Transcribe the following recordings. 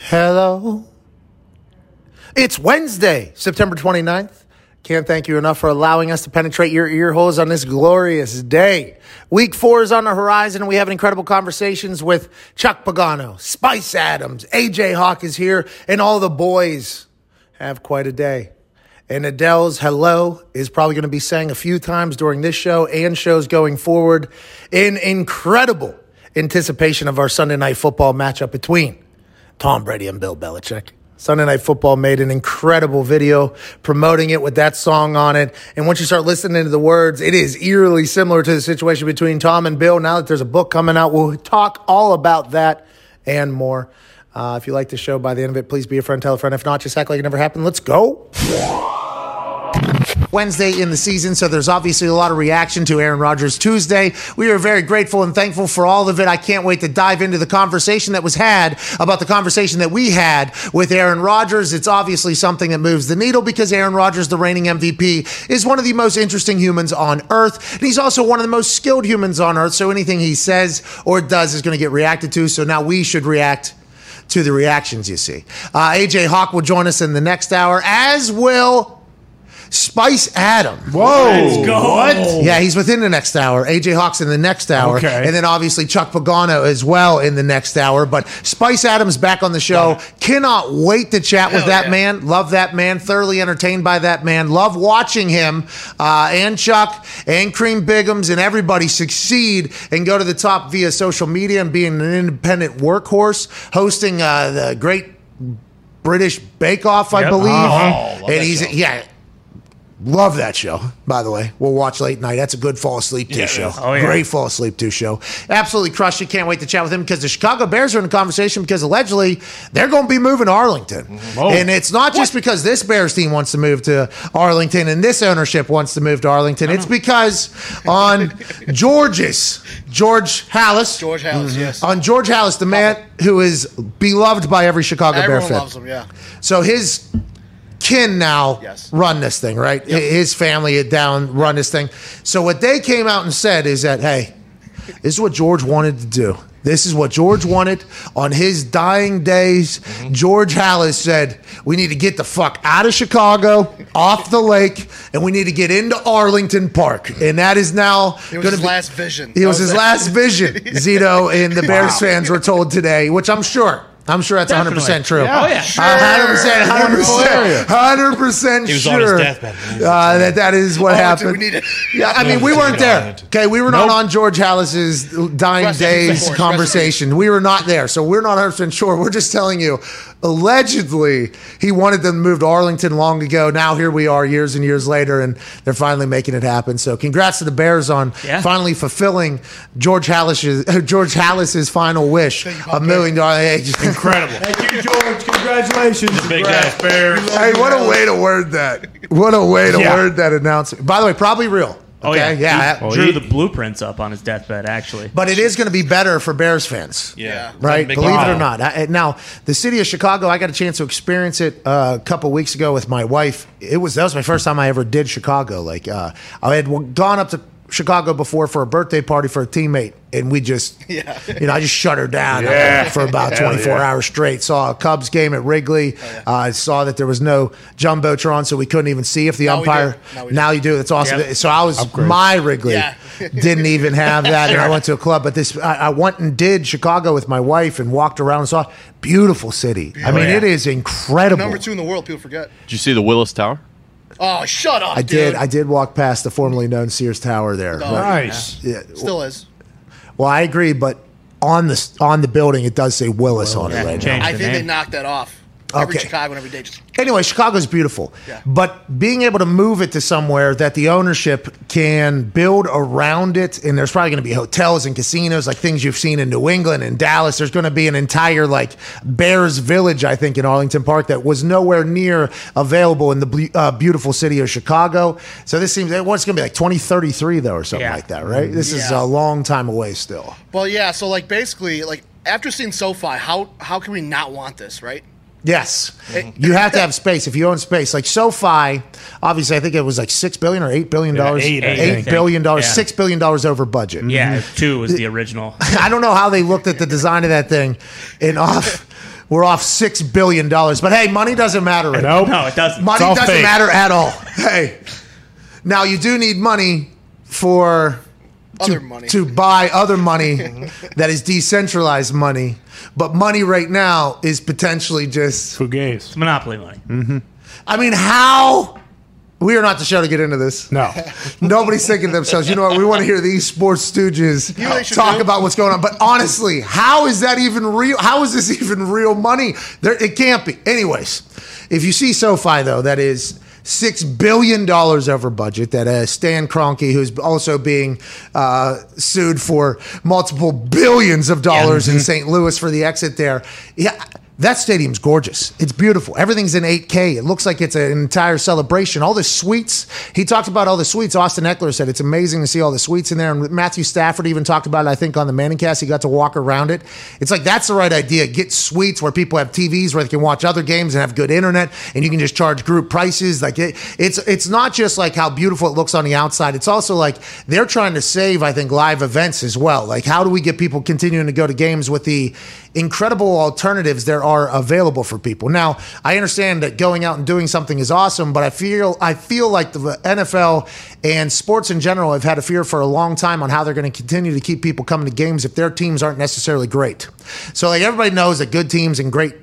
Hello. It's Wednesday, September 29th. Can't thank you enough for allowing us to penetrate your ear holes on this glorious day. Week four is on the horizon, and we have incredible conversations with Chuck Pagano, Spice Adams, AJ Hawk is here, and all the boys have quite a day. And Adele's Hello is probably going to be sang a few times during this show and shows going forward in incredible anticipation of our Sunday night football matchup between Tom Brady and Bill Belichick. Sunday Night Football made an incredible video promoting it with that song on it. And once you start listening to the words, it is eerily similar to the situation between Tom and Bill. Now that there's a book coming out, we'll talk all about that and more. Uh, if you like the show by the end of it, please be a friend, tell a friend. If not, just act like it never happened. Let's go. Wednesday in the season, so there's obviously a lot of reaction to Aaron Rodgers Tuesday. We are very grateful and thankful for all of it. I can't wait to dive into the conversation that was had about the conversation that we had with Aaron Rodgers. It's obviously something that moves the needle because Aaron Rodgers, the reigning MVP, is one of the most interesting humans on earth. And he's also one of the most skilled humans on earth. So anything he says or does is going to get reacted to. So now we should react to the reactions you see. Uh, AJ Hawk will join us in the next hour, as will Spice Adam. Whoa. Let's go. What? Yeah, he's within the next hour. AJ Hawks in the next hour. Okay. And then obviously Chuck Pagano as well in the next hour. But Spice Adams back on the show. Cannot wait to chat with that yeah. man. Love that man. Thoroughly entertained by that man. Love watching him uh, and Chuck and Cream Bigums and everybody succeed and go to the top via social media and being an independent workhorse, hosting uh, the great British Bake Off, I Yep. believe. Uh-huh. And he's, yeah. Love that show, by the way. We'll watch late night. That's a good fall asleep to Yeah, show. Oh, yeah. Great fall asleep to show. Absolutely crushed it. Can't wait to chat with him because the Chicago Bears are in the conversation because allegedly they're going to be moving to Arlington. Oh. And it's not just because this Bears team wants to move to Arlington and this ownership wants to move to Arlington. It's because on George's, George Halas, George Halas, mm-hmm. yes. on George Halas, the man who is beloved by every Chicago Bear Everyone fan. loves him, yeah. So his kin now Yes. run this thing, right? His family had down run this thing. So what they came out and said is that, hey, this is what George wanted to do. This is what George wanted on his dying days. Mm-hmm. George Halas said, We need to get the fuck out of Chicago, off the lake, and we need to get into Arlington Park. And that is now It was going to his be last vision. it was That his it. last vision, Zito, and the Bears fans were told today, which I'm sure. I'm sure that's 100% true. Yeah. Oh, yeah. Uh, 100%, 100%, 100% He was sure on his deathbed. uh, that that is what Oh, happened. we need it. yeah, I mean, we weren't there. Okay, we were not on George Halas's dying Rest days peace. conversation. We were not there, so we're not 100 percent sure. We're just telling you. Allegedly, he wanted them to move to Arlington long ago. Now here we are, years and years later, and they're finally making it happen. So, congrats to the Bears on Yeah. finally fulfilling George Halas's George Halas's final wish, you, a Pop million dollar. Hey, just Incredible. Thank you, George. Congratulations. Big Congrats, guy. Bears. Hey, what a way to word that! What a way to Yeah. word that announcement. By the way, probably real. Oh, yeah. yeah. He drew the blueprints up on his deathbed, actually. But it is going to be better for Bears fans. Yeah. Right? Believe it or not. I, now, the city of Chicago, I got a chance to experience it uh, a couple weeks ago with my wife. It was that was my first time I ever did Chicago. Like uh, I had gone up to Chicago before for a birthday party for a teammate, and we just, Yeah. you know, I just shut her down Yeah. for about Hell 24 yeah. hours straight. Saw a Cubs game at Wrigley. uh, I saw that there was no jumbotron, so we couldn't even see if the Now umpire. Now we do. Now you do. It's awesome. Yep. So I was my Wrigley Yeah. didn't even have that, and I went to a club. But this, I, I went and did Chicago with my wife and walked around and saw beautiful city. I mean, yeah. it is incredible. Number two in the world, people forget. Did you see the Willis Tower? Oh, shut up, I dude. did. I did walk past the formerly known Sears Tower there. Oh, Nice. yeah. Still is. Well, I agree, but on the on the building, it does say Willis on it Yeah, right now. I the think they knocked that off. Every Okay. Chicago and every day. Just Anyway, Chicago's beautiful. Yeah. But being able to move it to somewhere that the ownership can build around it, and there's probably going to be hotels and casinos, like things you've seen in New England and Dallas. There's going to be an entire like Bears Village, I think, in Arlington Park that was nowhere near available in the uh, beautiful city of Chicago. So this seems what's going to be like 2033 though, or something Yeah. like that, right? This is a long time away still. well, yeah. So like basically, like after seeing SoFi, how how can we not want this, right? Yes, you have to have space if you own space. Like SoFi, obviously, I think it was like six billion or eight billion dollars. eight, I eight think. billion dollars, Yeah. six billion dollars over budget. Yeah, two was the original. I don't know how they looked at the design of that thing and off We're off six billion dollars. But hey, money doesn't matter. Right Nope. No, it doesn't. Money doesn't fake. matter at all. Hey, now you do need money for Other money. to buy other money that is decentralized money. But money right now is potentially just. Fugazi. It's monopoly money. Mm-hmm. I mean, how? We are not the show to get into this. No. Nobody's thinking to themselves, you know what? We want to hear these sports stooges know what they should talk do? about what's going on. But honestly, how is that even real? How is this even real money? There, it can't be. Anyways, if you see SoFi, though, that is six billion dollars over budget. That uh, Stan Kroenke, who's also being uh, sued for multiple billions of dollars in St. Louis for the exit there. Yeah. That stadium's gorgeous. It's beautiful. Everything's in 8K. It looks like it's an entire celebration. All the suites. He talked about all the suites. Austin Ekeler said it's amazing to see all the suites in there. And Matthew Stafford even talked about it, I think, on the Manningcast. He got to walk around it. It's like that's the right idea. Get suites where people have TVs where they can watch other games and have good internet, and you can just charge group prices. Like it, it's it's not just like how beautiful it looks on the outside. It's also like they're trying to save, I think, live events as well. Like how do we get people continuing to go to games with the incredible alternatives there are available for people. Now, I understand that going out and doing something is awesome, but I feel I feel like the NFL and sports in general have had a fear for a long time on how they're going to continue to keep people coming to games if their teams aren't necessarily great. So like everybody knows that good teams and great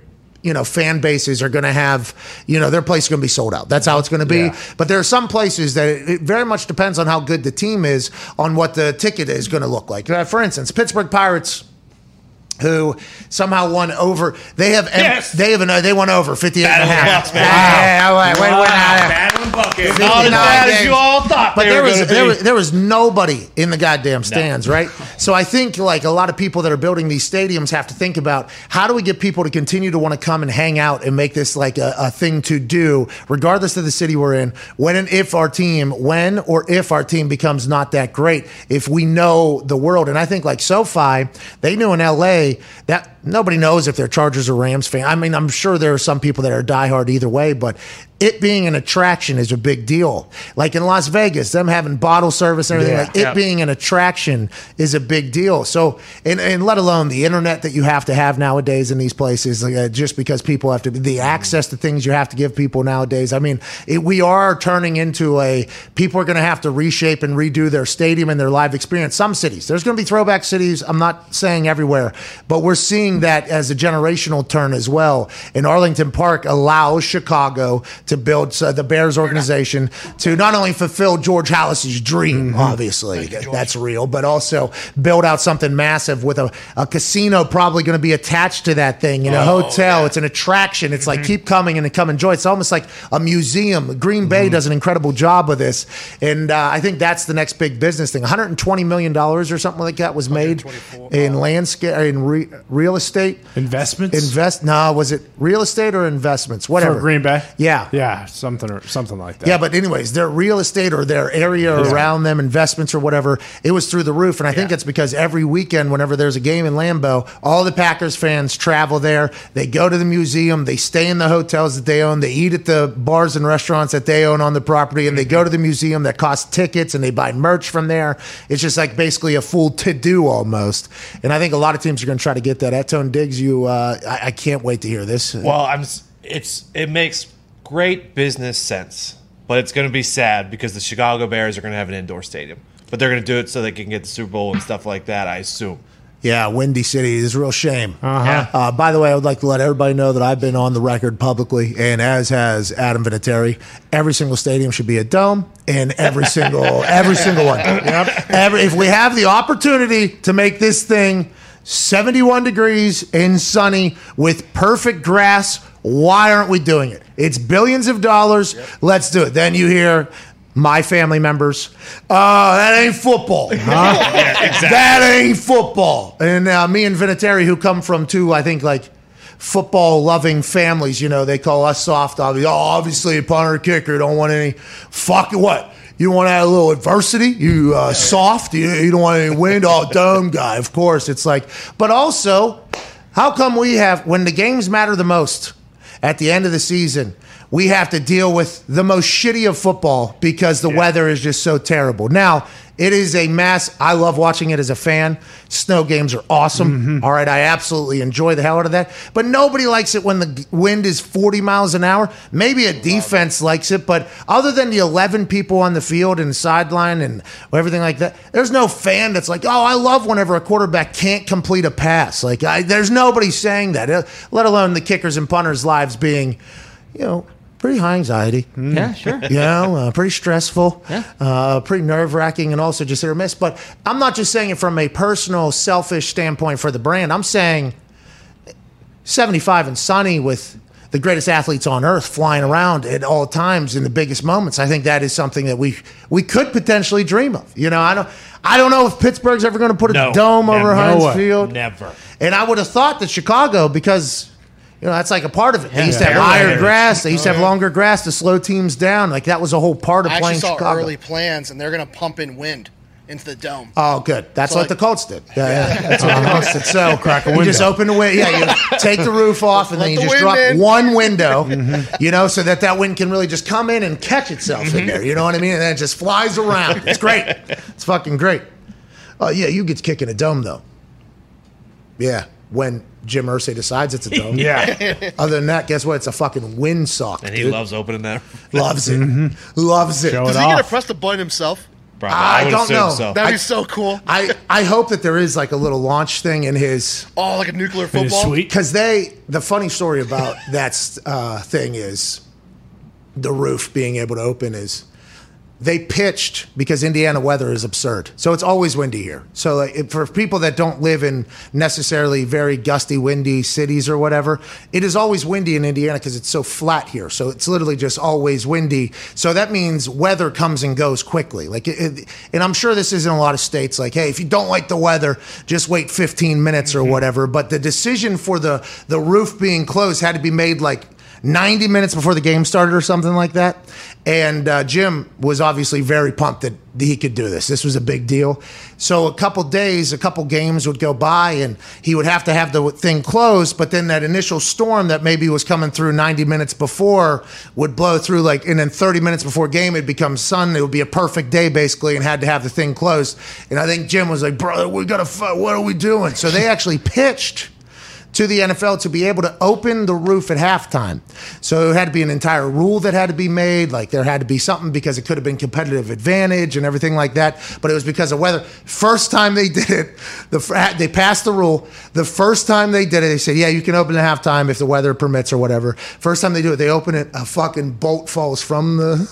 you know, fan bases are going to have, you know, their place is going to be sold out. That's how it's going to be. Yeah. But there are some places that it it very much depends on how good the team is on what the ticket is going to look like. Uh, for instance, Pittsburgh Pirates who somehow won over. They have Yes. they have an, they won over 58 and a half. Bucks, man. Yeah, yeah, wait, wait, wait, now. Battling bucket. Not as bad as you all thought But there was there was, there was nobody in the goddamn stands, right? So I think like a lot of people that are building these stadiums have to think about how do we get people to continue to want to come and hang out and make this like a, a thing to do, regardless of the city we're in. When and if our team, when or if our team becomes not that great, if we know the world, and I think like SoFi, they knew in LA that nobody knows if they're Chargers or Rams fan. I mean, I'm sure there are some people that are diehard either way, but it being an attraction is a big deal. Like in Las Vegas, them having bottle service and everything, Yeah. like it Yeah. being an attraction is a big deal. So, and, and let alone the internet that you have to have nowadays in these places, like, uh, just because people have to, the access to things you have to give people nowadays. I mean, it, we are turning into a, people are going to have to reshape and redo their stadium and their live experience. Some cities, there's going to be throwback cities. I'm not saying everywhere, but we're seeing that as a generational turn as well. And Arlington Park allows Chicago to build uh, the Bears organization to not only fulfill George Halas's dream, obviously, that- that's real, but also build out something massive with a, a casino probably going to be attached to that thing, in a hotel. It's an attraction. It's like keep coming and come enjoy. It's almost like a museum. Green Bay does an incredible job with this. And uh, I think that's the next big business thing. $120 million or something like that was made in landscape, in re- real estate. Investments Invest? No, was it real estate or investments? Whatever. for Green Bay. Yeah. yeah, something or something like that. Yeah, but anyways, their real estate or their area around them, investments or whatever, it was through the roof. And I think it's because every weekend, whenever there's a game in Lambeau, all the Packers fans travel there. They go to the museum. They stay in the hotels that they own. They eat at the bars and restaurants that they own on the property, and they go to the museum that costs tickets, and they buy merch from there. It's just like basically a full to do almost. And I think a lot of teams are going to try to get that. Atone Diggs, you, uh, I, I can't wait to hear this. Well, I'm. It's it makes great business sense, but it's going to be sad because the Chicago Bears are going to have an indoor stadium, but they're going to do it so they can get the Super Bowl and stuff like that. I assume. Yeah, Windy City is a real shame. Uh-huh. by the way, I would like to let everybody know that I've been on the record publicly, and as has Adam Vinatieri. Every single stadium should be a dome, and every single every single one. Every, if we have the opportunity to make this thing 71 degrees and sunny with perfect grass, why aren't we doing it? It's billions of dollars. Let's do it. Then you hear my family members, uh, that ain't football. Huh? That ain't football. And uh, me and Vinatieri, who come from two, I think, like football loving families, you know, they call us soft. Obviously, oh, obviously, a punter kicker don't want any fuck what. You want to add a little adversity? You uh, soft? You, you don't want any wind? Oh, dome guy, of course. It's like, but also, how come we have when the games matter the most at the end of the season? We have to deal with the most shitty of football because the weather is just so terrible. Now, It is a mass. I love watching it as a fan. Snow games are awesome. All right, I absolutely enjoy the hell out of that. But nobody likes it when the wind is 40 miles an hour. Maybe a defense likes it, but other than the 11 people on the field and sideline and everything like that, there's no fan that's like, oh, I love whenever a quarterback can't complete a pass. Like, I, there's nobody saying that, uh, let alone the kickers and punters' lives being, you know, pretty high anxiety Yeah, sure. you know, uh, pretty stressful, Yeah. uh, pretty nerve wracking, and also just hit or miss. But I'm not just saying it from a personal, selfish standpoint for the brand. I'm saying 75 and sunny with the greatest athletes on earth flying around at all times in the biggest moments. I think that is something that we we could potentially dream of. You know, I don't I don't know if Pittsburgh's ever going to put a No. dome over. Heinz Field. Never. And I would have thought that Chicago, because you know that's like a part of it. They used to have Yeah. higher grass. They used to have oh, longer grass to slow teams down. Like that was a whole part of I actually playing saw Chicago. early plans, and they're going to pump in wind into the dome. Oh, good. That's So, what like- the Colts did. Yeah, yeah. That's oh, what the Colts did. So Crack a window. you just open the window. Yeah, you take the roof off, and then you the just wind drop in. one window. Mm-hmm. You know, so that that wind can really just come in and catch itself in mm-hmm. there. You know what I mean? And then it just flies around. It's great. It's fucking great. Oh yeah, you get to kick in a dome though. Yeah, when Jim Irsay decides it's a dome. Yeah. Other than that, guess what? It's a fucking windsock. And he dude. loves opening that. loves it. Loves it. Show it Is he going to press the button himself? Probably. I would don't know. So. That'd I- be so cool. I, I hope that there is like a little launch thing in his Oh, like a nuclear football. sweet. because they the funny story about that uh, thing is the roof being able to open is they pitched because Indiana weather is absurd. So it's always windy here. So like, for people that don't live in necessarily very gusty, windy cities or whatever, it is always windy in Indiana because it's so flat here. So it's literally just always windy. So that means weather comes and goes quickly. Like, it, it- and I'm sure this is in a lot of states. Like, hey, if you don't like the weather, just wait 15 minutes or mm-hmm. whatever. But the decision for the the roof being closed had to be made like 90 minutes before the game started or something like that. And uh, Jim was obviously very pumped that he could do this. This was a big deal. So a couple days, a couple games would go by, and he would have to have the thing closed. But then that initial storm that maybe was coming through 90 minutes before would blow through, like, and then 30 minutes before game, it'd become sun. It would be a perfect day, basically, and had to have the thing closed. And I think Jim was like, brother, we got to, fu- what are we doing? So they actually pitched to the NFL to be able to open the roof at halftime. So it had to be an entire rule that had to be made. Like there had to be something because it could have been competitive advantage and everything like that. But it was because of weather. First time they did it, the they passed the rule. The first time they did it, they said, "Yeah, you can open at halftime if the weather permits or whatever." First time they do it, they open it, a fucking bolt falls from the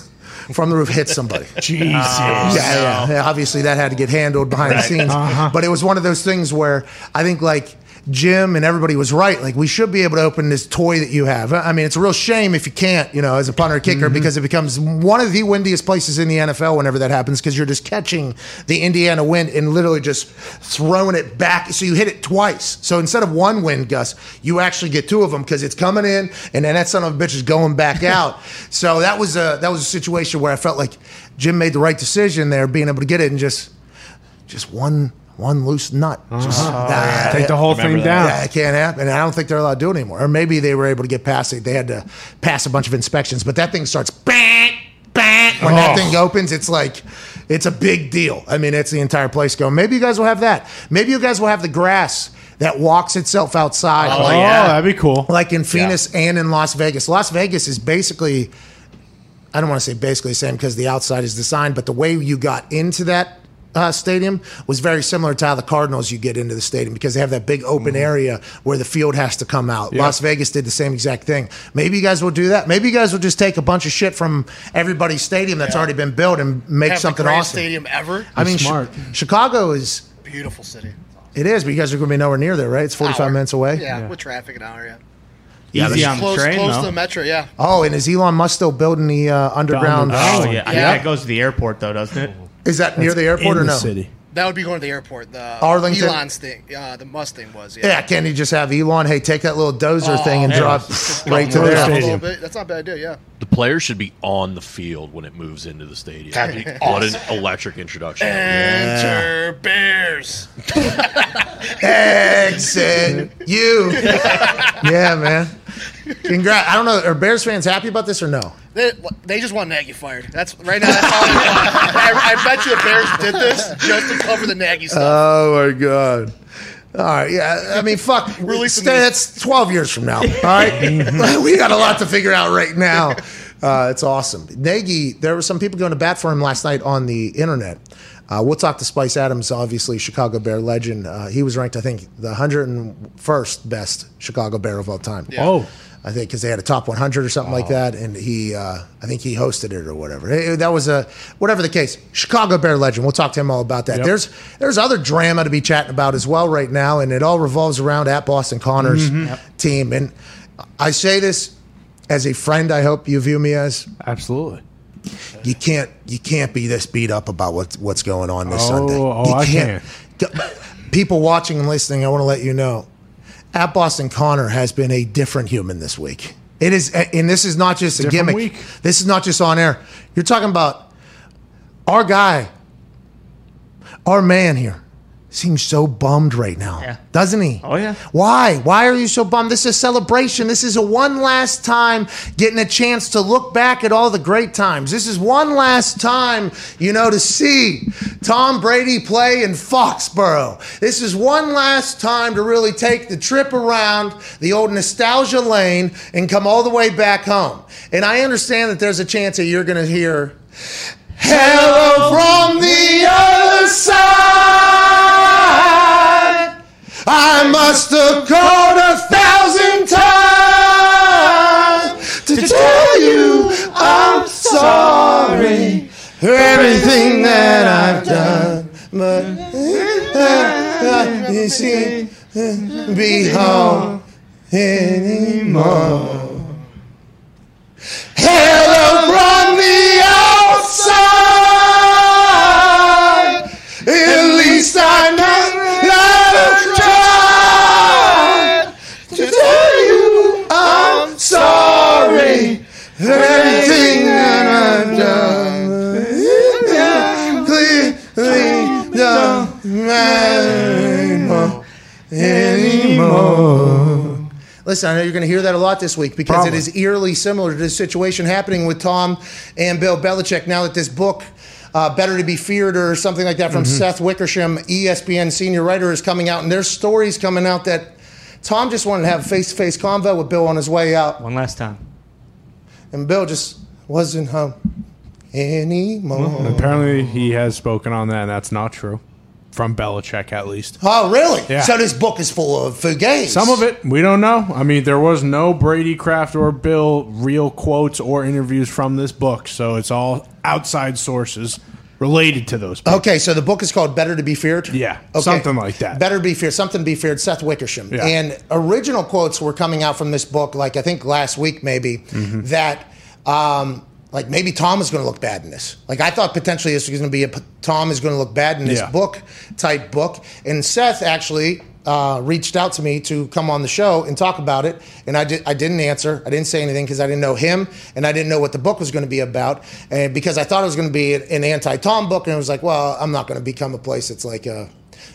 from the roof, hits somebody. Jesus. Oh, yeah, yeah, yeah. Obviously, that had to get handled behind the scenes. Uh-huh. But it was one of those things where I think like Jim and everybody was right. Like we should be able to open this toy that you have. I mean, it's a real shame if you can't, you know, as a punter kicker, mm-hmm. because it becomes one of the windiest places in the NFL whenever that happens, because you're just catching the Indiana wind and literally just throwing it back. So you hit it twice. So instead of one wind gust, you actually get two of them because it's coming in and then that son of a bitch is going back out. so that was a that was a situation where I felt like Jim made the right decision there, being able to get it and just just one one loose nut. Ah. Just, oh, nah, Take the whole thing Remember down. yeah, it can't happen. And I don't think they're allowed to do it anymore. Or maybe they were able to get past it. They had to pass a bunch of inspections. But that thing starts bang, bang. When that Oh. thing opens, it's like, it's a big deal. I mean, it's the entire place going. Maybe you guys will have that. Maybe you guys will have the grass that walks itself outside. Oh, like, Oh, yeah. that'd be cool. like in Phoenix and in Las Vegas. Las Vegas is basically, I don't want to say basically the same because the outside is designed, but the way you got into that uh, stadium was very similar to how the Cardinals you get into the stadium because they have that big open area where the field has to come out. Las Vegas did the same exact thing. Maybe you guys will do that. Maybe you guys will just take a bunch of shit from everybody's stadium that's already been built and make Have something the greatest awesome. stadium ever. I mean, Chi- smart. Chicago is. Beautiful city. It is, but you guys are going to be nowhere near there, right? It's 45 Hour. minutes away. Yeah, with traffic an hour. Yeah. Easy that's on the Close, train, close though. to the metro. Yeah. Oh, and is Elon Musk still building the uh, underground? Oh, Oh, yeah. I Yeah. that goes to the airport, though, doesn't it? Is that near the airport in or the no? city. That would be going to the airport. The Arlington? Elon's thing. Uh, the Mustang was. Yeah. Yeah, can't he just have Elon? Hey, take that little dozer Oh, thing and yeah. drop right to go there. down a little Stadium. bit. That's not a bad idea. Yeah. The players should be on the field when it moves into the stadium. That'd be What an electric introduction. Enter Bears. Exit you. yeah, man. Congrats. I don't know. Are Bears fans happy about this or no? They, they just want Nagy fired. That's right now. That's all they want. I, I bet you the Bears did this just to cover the Nagy stuff. Oh my god. All right, yeah. I mean, fuck. Release Stay- That's twelve years from now. All right, we got a lot to figure out right now. Uh, it's awesome. Nagy. There were some people going to bat for him last night on the internet. Uh, we'll talk to Spice Adams, obviously Chicago Bear legend. Uh, he was ranked, I think, the 101st best Chicago Bear of all time. Oh, I think because they had a top 100 or something like that, and he, uh, I think he hosted it or whatever. Eh, That was a whatever the case. Chicago Bear legend. We'll talk to him all about that. Yep. There's there's other drama to be chatting about as well right now, and it all revolves around at Boston Connors team. And I say this as a friend. I hope you view me as absolutely. You can't you can't be this beat up about what's what's going on this Oh, Sunday. oh, You I can't. People watching and listening, I want to let you know, at Boston Connor has been a different human this week. It is, and this is not just a Different gimmick. week. This is not just on air. You're talking about our guy, our man here. Seems so bummed right now, Yeah. doesn't he? Oh, yeah. Why? Why are you so bummed? This is a celebration. This is a one last time getting a chance to look back at all the great times. This is one last time, you know, to see Tom Brady play in Foxborough. This is one last time to really take the trip around the old nostalgia lane and come all the way back home. And I understand that there's a chance that you're going to hear Hello from the other side. I must have called a thousand times to tell you I'm sorry for everything that I've done. But you see, be home anymore. Hello from Listen, I know you're going to hear that a lot this week because Probably. it is eerily similar to the situation happening with Tom and Bill Belichick. Now that this book, uh, Better to Be Feared, or something like that, from Mm-hmm. Seth Wickersham, ESPN senior writer, is coming out, and there's stories coming out that Tom just wanted to have a face to face convo with Bill on his way out, One last time. and Bill just wasn't home anymore. Apparently, he has spoken on that, and that's not true. From Belichick, at least. Oh, really? Yeah. So this book is full of fugazi. Some of it, we don't know. I mean, there was no Brady Kraft or Bill real quotes or interviews from this book, so it's all outside sources related to those. People. Okay, so the book is called Better to Be Feared? Yeah, something like that. Better to Be Feared, something to be feared, Seth Wickersham. Yeah. And original quotes were coming out from this book, like I think last week maybe, Mm-hmm. that um, like maybe Tom is going to look bad in this. Like I thought potentially this was going to be a Tom is going to look bad in this Yeah. book type book. And Seth actually uh, reached out to me to come on the show and talk about it, and I did. I didn't answer. I didn't say anything because I didn't know him, and I didn't know what the book was going to be about, and because I thought it was going to be an anti-Tom book, and it was like, well, I'm not going to become a place that's like a,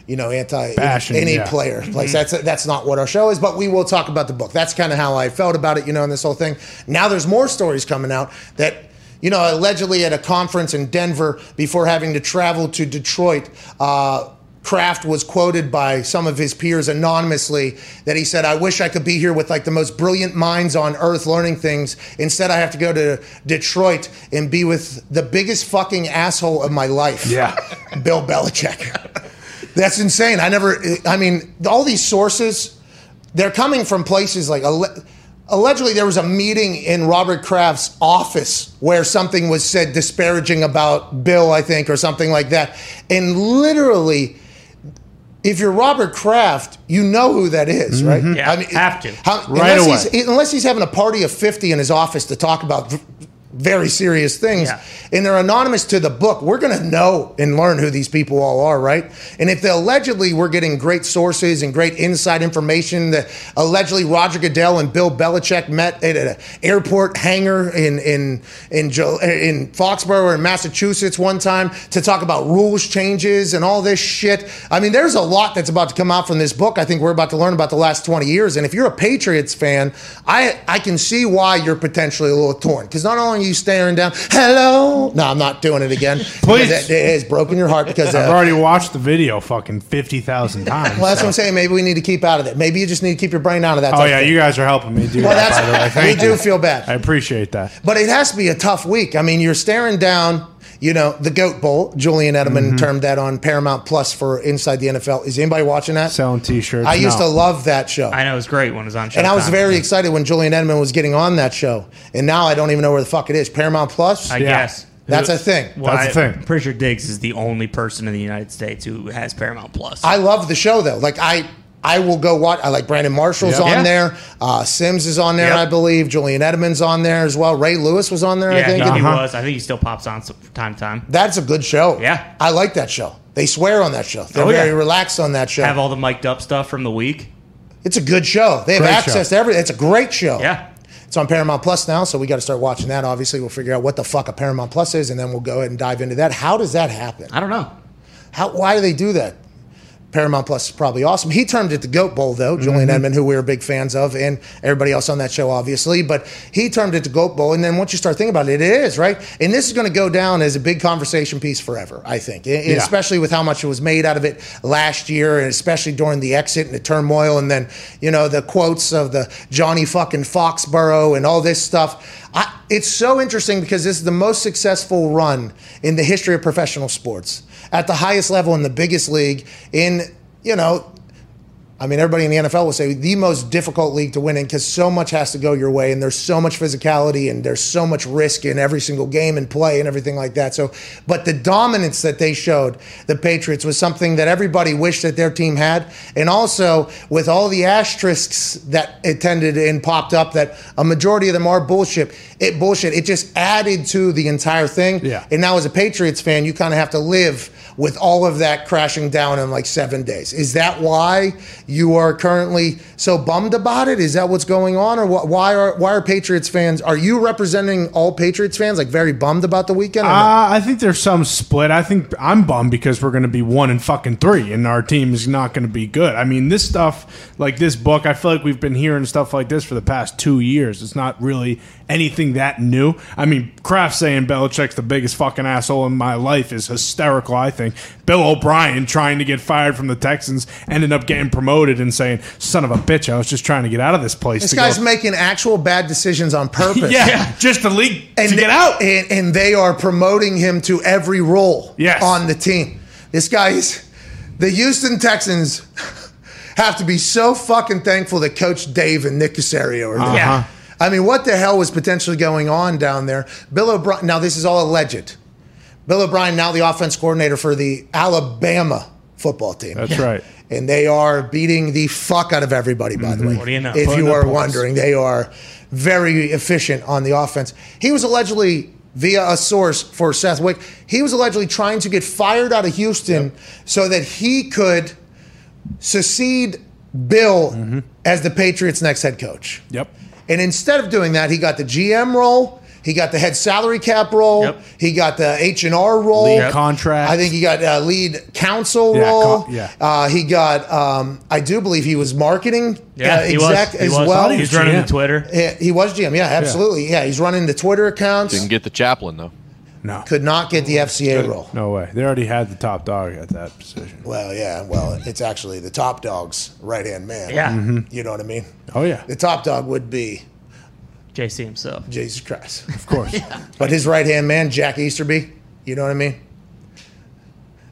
you know, anti Bashing, any yeah. player place. That's that's not what our show is, but we will talk about the book. That's kind of how I felt about it, you know, in this whole thing. Now there's more stories coming out that. You know, allegedly at a conference in Denver before having to travel to Detroit, uh, Kraft was quoted by some of his peers anonymously that he said, I wish I could be here with like the most brilliant minds on earth learning things. Instead, I have to go to Detroit and be with the biggest fucking asshole of my life. Yeah. Bill Belichick. That's insane. I never, I mean, all these sources, they're coming from places like, allegedly, there was a meeting in Robert Kraft's office where something was said disparaging about Bill, I think, or something like that. And literally, if you're Robert Kraft, you know who that is, mm-hmm. right? Yeah, I mean, have to. How, Right unless, away. He's, unless he's having a party of 50 in his office to talk about v- very serious things. Yeah. And they're anonymous to the book. We're going to know and learn who these people all are, right? And if they allegedly we're getting great sources and great inside information that allegedly Roger Goodell and Bill Belichick met at an airport hangar in in in Jo- in Foxborough in Massachusetts one time to talk about rules changes and all this shit. I mean, there's a lot that's about to come out from this book. I think we're about to learn about the last 20 years. And if you're a Patriots fan, I I can see why you're potentially a little torn because not only are you staring down, hello. No, I'm not doing it again. Please. It, it has broken your heart because I've uh, already watched the video fucking 50,000 times. well, that's so- what I'm saying. Maybe we need to keep out of it. Maybe you just need to keep your brain out of that. Oh, yeah, you guys are helping me do Well, that, that's by the way. we Thank do feel bad. I appreciate that. But it has to be a tough week. I mean, you're staring down, you know, the Goat Bowl. Julian Edelman Mm-hmm. termed that on Paramount Plus for Inside the NFL. Is anybody watching that? Selling T-shirts. I used to love that show. I know it was great when it was on. and I was Showtime. very excited when Julian Edelman was getting on that show. And now I don't even know where the fuck it is. Paramount Plus? I Yeah. guess That's a thing. Well, That's a thing. I'm pretty sure Diggs is the only person in the United States who has Paramount Plus. I love the show though. Like I I will go watch. I like Brandon Marshall's Yep. on Yeah. there. Uh, Sims is on there, Yep. I believe. Julian Edelman's on there as well. Ray Lewis was on there. I yeah, think. he Uh-huh. was. I think he still pops on some- from time to time. That's a good show. Yeah. I like that show. They swear on that show. They're Oh, yeah. very relaxed on that show. Have all the mic'd up stuff from the week. it's a good show. They have Great access show. to everything. It's a great show. Yeah. It's on Paramount Plus now, so we got to start watching that. Obviously, we'll figure out what the fuck a Paramount Plus is, and then we'll go ahead and dive into that. How does that happen? I don't know. How? Why do they do that? Paramount Plus is probably awesome. He termed it the Goat Bowl, though. Julian mm-hmm. Edelman, who we were big fans of, and everybody else on that show, obviously. But he termed it the Goat Bowl. And then once you start thinking about it, it is, right? And this is going to go down as a big conversation piece forever, I think, Yeah. especially with how much it was made out of it last year, and especially during the exit and the turmoil. And then, you know, the quotes of the Johnny fucking Foxborough and all this stuff. I, it's so interesting because this is the most successful run in the history of professional sports at the highest level in the biggest league in you know I mean, everybody in the NFL will say the most difficult league to win in because so much has to go your way, and there's so much physicality, and there's so much risk in every single game and play and everything like that. So, but the dominance that they showed, the Patriots, was something that everybody wished that their team had, and also with all the asterisks that attended and popped up, that a majority of them are bullshit. It bullshit. It just added to the entire thing. Yeah. And now, as a Patriots fan, you kind of have to live with all of that crashing down in like seven days. Is that why you are currently so bummed about it? Is that what's going on, or wh- why are why are Patriots fans? Are you representing all Patriots fans like very bummed about the weekend? Uh, I think there's some split. I think I'm bummed because we're going to be one and fucking three, and our team is not going to be good. I mean, this stuff, like this book, I feel like we've been hearing stuff like this for the past two years. It's not really anything that new. I mean, Kraft saying Belichick's the biggest fucking asshole in my life is hysterical. I think Bill O'Brien trying to get fired from the Texans ended up getting promoted and saying, "Son of a bitch, I was just trying to get out of this place." this guy's go. making actual bad decisions on purpose. yeah, just to league and to they- get out. and, and they are promoting him to every role Yes. on the team. This guy's the Houston Texans have to be so fucking thankful that Coach Dave and Nick Caserio are there. Yeah. Uh-huh. I mean, what the hell was potentially going on down there? Bill O'Brien. Now this is all alleged. Bill O'Brien, now the offense coordinator for the Alabama football team. That's right. And they are beating the fuck out of everybody, by the way. What do you know? If Putting you are wondering, they are very efficient on the offense. He was allegedly, via a source for Seth Wick, he was allegedly trying to get fired out of Houston so that he could succeed Bill Mm-hmm. as the Patriots' next head coach. Yep. And instead of doing that, he got the GM role. He got the head salary cap role. Yep. He got the H and R role. Lead contract. I think he got uh, lead counsel Yeah, role. co- yeah. Uh, he got. Um, I do believe he was marketing. Yeah, uh, he was. exec He as was. well. He was running GM. the Twitter. Yeah, he was GM. Yeah, absolutely. Yeah, he's running the Twitter accounts. Didn't get the chaplain though. No. Could not get the FCA role. No way. They already had the top dog at that position. Well, yeah. Well, it's actually the top dog's right hand man. Yeah. Mm-hmm. You know what I mean? Oh yeah, The top dog would be JC himself. Jesus Christ. of course. But his right hand man, Jack Easterby, you know what I mean?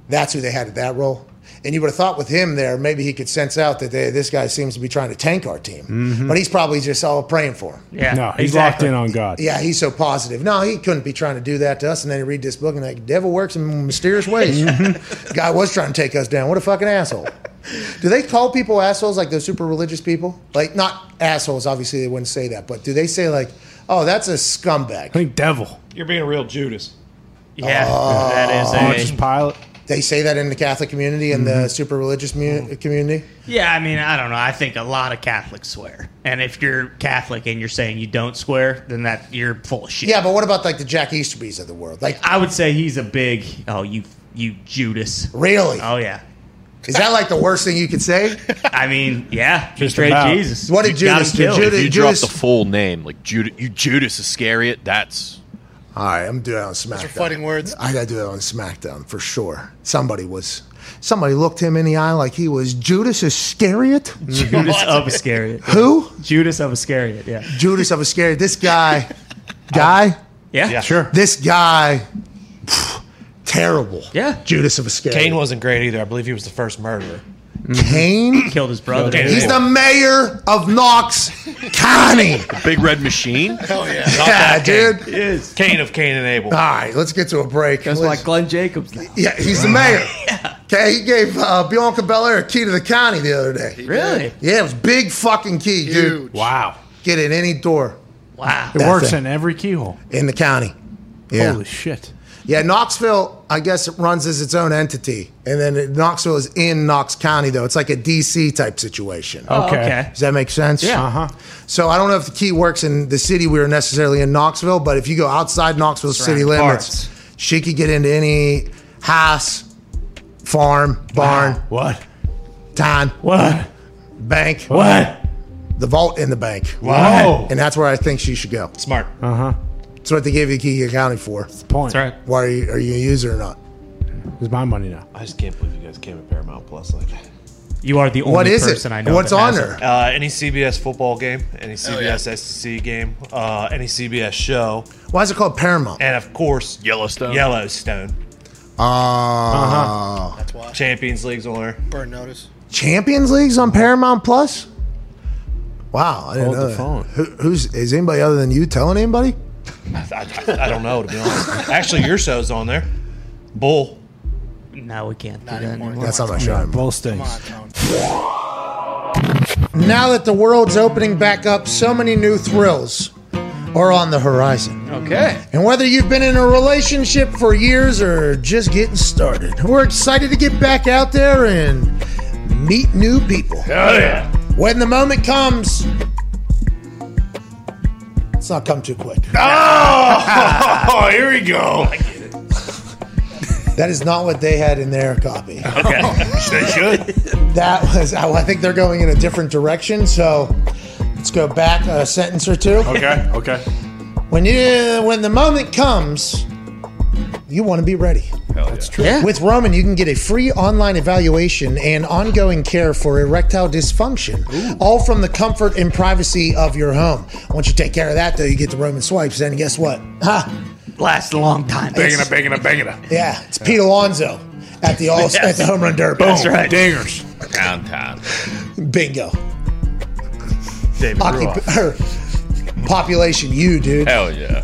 That's who they had at that role. And you would have thought with him there, maybe he could sense out that they, this guy seems to be trying to tank our team. Mm-hmm. But he's probably just all praying for him. Yeah. No, he's exactly. locked in on God. Yeah, he's so positive. No, he couldn't be trying to do that to us. And then you read this book and like, devil works in mysterious ways. Mm-hmm. Guy was trying to take us down. What a fucking asshole. Do they call people assholes like those super religious people? Like not assholes, obviously they wouldn't say that, but do they say like, "Oh, that's a scumbag"? I think devil. You're being a real Judas. Yeah, Oh. that Pontius a. Pilate. They say that in the Catholic community and the mm-hmm. super religious mu- mm-hmm. community. Yeah, I mean, I don't know. I think a lot of Catholics swear, and if you're Catholic and you're saying you don't swear, then that you're full of shit. Yeah, but what about like the Jack Easterbys of the world? Like, I would say he's a big. Oh, you, you Judas. really? Oh yeah. Is that like the worst thing you could say? I mean, yeah, Just straight about. Jesus. What did You Judas do? kill. Judas- If you drop the full name, like Judas, you Judas Iscariot, that's All right, I'm doing it on SmackDown. are fighting words. I gotta do it on SmackDown for sure. Somebody was, somebody looked him in the eye like he was Judas Iscariot. Judas of Iscariot. Who? Judas of Iscariot. Yeah. Judas of Iscariot. This guy, guy, Yeah. Yeah. Sure. this guy, phew, terrible. Yeah. Judas of Iscariot. Kane wasn't great either. I believe he was the first murderer. Kane. Killed his brother. Killed He's the mayor of Knox County. Big Red Machine. Hell yeah. Yeah, dude. is. Kane of Cain and Abel. All right, let's get to a break. That's Let's- like Glenn Jacobs now. Yeah, he's the mayor. Okay, he gave uh, Bianca Belair a key to the county the other day. Really? Yeah, it was big fucking key, dude. Huge. Wow. Get in any door Wow. It That's works it. in every keyhole. in the county. Yeah, Holy shit. Yeah. Knoxville, I guess, it runs as its own entity, and then it- Knoxville is in Knox County, though. It's like a DC type situation. Oh, Okay. okay. Does that make sense? Yeah. Uh huh. So I don't know if the key works in the city we are necessarily in Knoxville, but if you go outside Knoxville city Surrounding limits, she could get into any house, farm, barn, What? town, What? bank, What? the vault in the bank. Whoa. And that's where I think she should go. Smart. Uh huh. That's what they gave you the key accounting for. Point. That's right. Why are you, are you going to use it or not? It's my money now. I just can't believe you guys came to Paramount Plus like that. You are the only What is person it? I know. What's that on has there? it. Uh, any CBS football game, any Hell yeah. CBS SEC game, uh, any CBS show, Why is it called Paramount? and of course Yellowstone. Yellowstone. Uh, That's why. Champions League's on there. Burn notice. Champions League's on Paramount Plus? Wow, I didn't Hold know the that. phone. Who, who's is anybody other than you telling anybody? I, I, I don't know to be honest. Actually, your show's on there. Bull. No, we can't do Not that anymore. anymore. That's not my show. anymore. Bull Come stinks. Now that the world's opening back up, so many new thrills are on the horizon. Okay. And whether you've been in a relationship for years or just getting started, we're excited to get back out there and meet new people. Hell yeah. When the moment comes, let's not come too quick. Oh, here we go. That is not what they had in their copy. Okay. they should. That was, I think they're going in a different direction. So let's go back a sentence or two. Okay. Okay. When you, when the moment comes, you want to be ready. That's true. Yeah. With Roman, you can get a free online evaluation and ongoing care for erectile dysfunction, all from the comfort and privacy of your home. Once you take care of that, though, you get the Roman swipes. And guess what? Ha! Lasts a long time. Banging a banging a banging a. Yeah, it's Pete Alonso at the all at the home run derby. That's right. Dingers. Downtown. Bingo. David Occup- population, you dude. Hell yeah.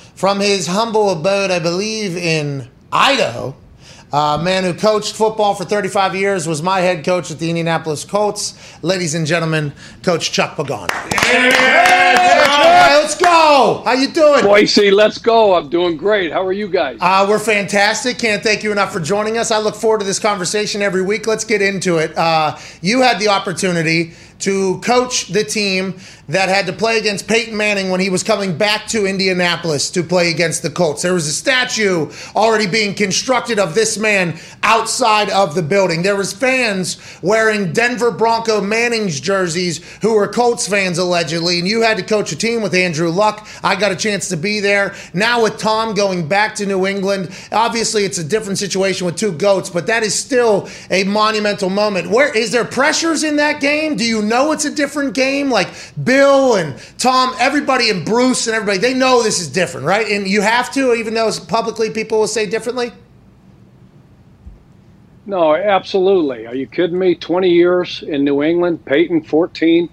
from his humble abode, I believe, in Idaho. A man who coached football for 35 years was my head coach at the Indianapolis Colts. Ladies and gentlemen, Coach Chuck Pagano. Yeah, let's go. How you doing? Boise, let's go. I'm doing great. How are you guys? Uh, we're fantastic. Can't thank you enough for joining us. I look forward to this conversation every week. Let's get into it. Uh, you had the opportunity to coach the team that had to play against Peyton Manning when he was coming back to Indianapolis to play against the Colts. There was a statue already being constructed of this man outside of the building. There was fans wearing Denver Bronco Manning's jerseys who were Colts fans allegedly, and you had to coach a team with Andrew Luck. I got a chance to be there. Now with Tom going back to New England, obviously it's a different situation with two goats, but that is still a monumental moment. Where is there pressures in that game? Do you know it's a different game? Like Bill and Tom, everybody and Bruce and everybody, they know this is different, right? And you have to, even though publicly people will say differently? No, absolutely. Are you kidding me? 20 years in New England, Peyton 14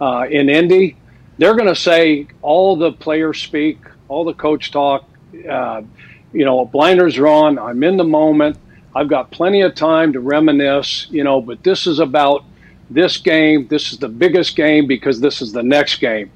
uh, in Indy. They're going to say all the players speak, all the coach talk. Uh, you know, a blinders are on. I'm in the moment. I've got plenty of time to reminisce, you know, but this is about this game. This is the biggest game because this is the next game,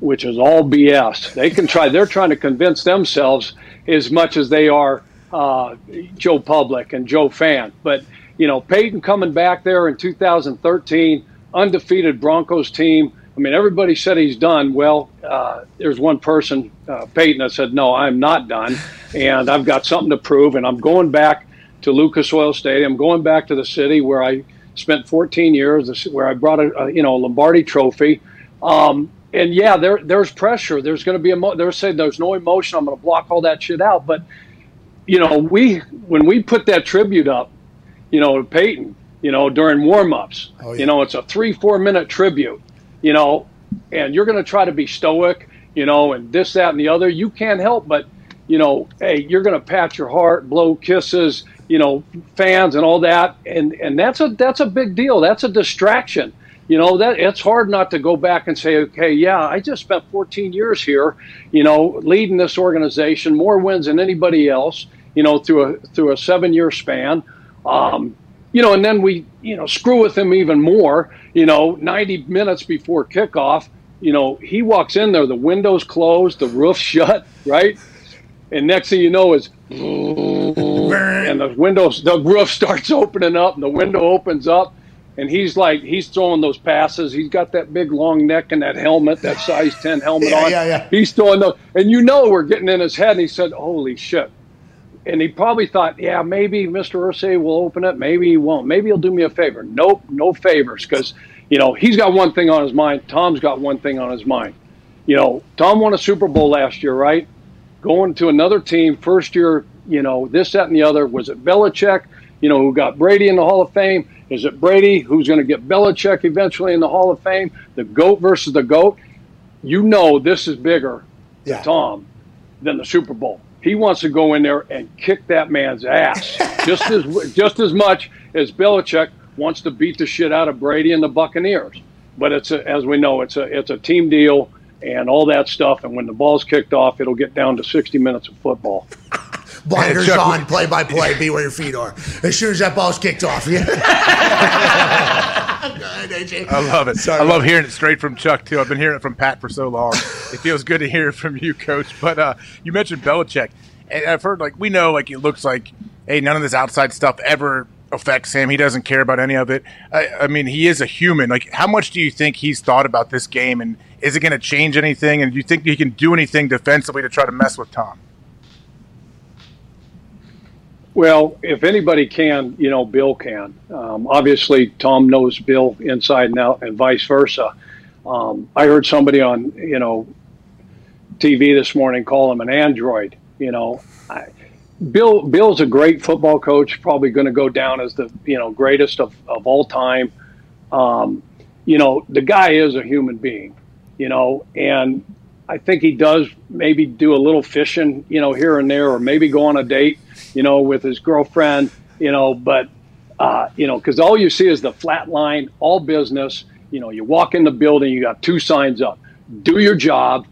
which is all BS. They can try, they're trying to convince themselves as much as they are uh, Joe Public and Joe Fan. But, you know, Peyton coming back there in 2013, undefeated Broncos team. I mean, everybody said he's done. Well, uh, there's one person, uh, Peyton, that said, no, I'm not done. And I've got something to prove. And I'm going back to Lucas Oil Stadium, going back to the city where I spent 14 years, where I brought a, a you know, a Lombardi trophy. Um, and yeah, there there's pressure. There's going to be a. They're saying there's no emotion. I'm going to block all that shit out. But you know, we when we put that tribute up, you know, Peyton, you know, during warm-ups, oh, yeah. you know, it's a three four minute tribute, you know, and you're going to try to be stoic, you know, and this that and the other. You can't help but, you know, hey, you're going to pat your heart, blow kisses, you know, fans and all that, and and that's a that's a big deal. That's a distraction. You know that it's hard not to go back and say okay yeah i just spent 14 years here you know leading this organization more wins than anybody else you know through a through a seven year span. Um, you know and then we you know screw with him even more you know 90 minutes before kickoff you know he walks in there the windows closed the roof shut right and next thing you know is and the windows the roof starts opening up and the window opens up and he's like he's throwing those passes. He's got that big long neck and that helmet, that size ten helmet yeah, on. Yeah, yeah. He's throwing those, and you know we're getting in his head. And he said, "Holy shit!" And he probably thought, "Yeah, maybe Mr. Irsay will open it. Maybe he won't. Maybe he'll do me a favor." Nope, no favors, because you know he's got one thing on his mind. Tom's got one thing on his mind. You know, Tom won a Super Bowl last year, right? Going to another team, first year. You know, this, that, and the other. Was it Belichick? You know, who got Brady in the Hall of Fame? Is it Brady who's going to get Belichick eventually in the Hall of Fame? The GOAT versus the GOAT? You know this is bigger yeah. Tom than the Super Bowl. He wants to go in there and kick that man's ass just as just as much as Belichick wants to beat the shit out of Brady and the Buccaneers. But it's a, as we know, it's a it's a team deal and all that stuff. And when the ball's kicked off, it'll get down to 60 minutes of football. Blinders Chuck, on, play by play, be where your feet are. As soon as that ball's kicked off. Yeah. I love it. Sorry, I love hearing it straight from Chuck too. I've been hearing it from Pat for so long. it feels good to hear it from you, Coach. But uh, you mentioned Belichick, and I've heard like we know like it looks like hey none of this outside stuff ever affects him. He doesn't care about any of it. I, I mean, he is a human. Like, how much do you think he's thought about this game, and is it going to change anything? And do you think he can do anything defensively to try to mess with Tom? Well, if anybody can, you know, Bill can. Um, obviously, Tom knows Bill inside and out, and vice versa. Um, I heard somebody on, you know, TV this morning call him an android. You know, I, Bill Bill's a great football coach, probably going to go down as the you know greatest of, of all time. Um, you know, the guy is a human being, you know, and I think he does maybe do a little fishing, you know, here and there, or maybe go on a date you know, with his girlfriend, you know, but, uh, you know, because all you see is the flat line, all business. You know, you walk in the building, you got two signs up do your job,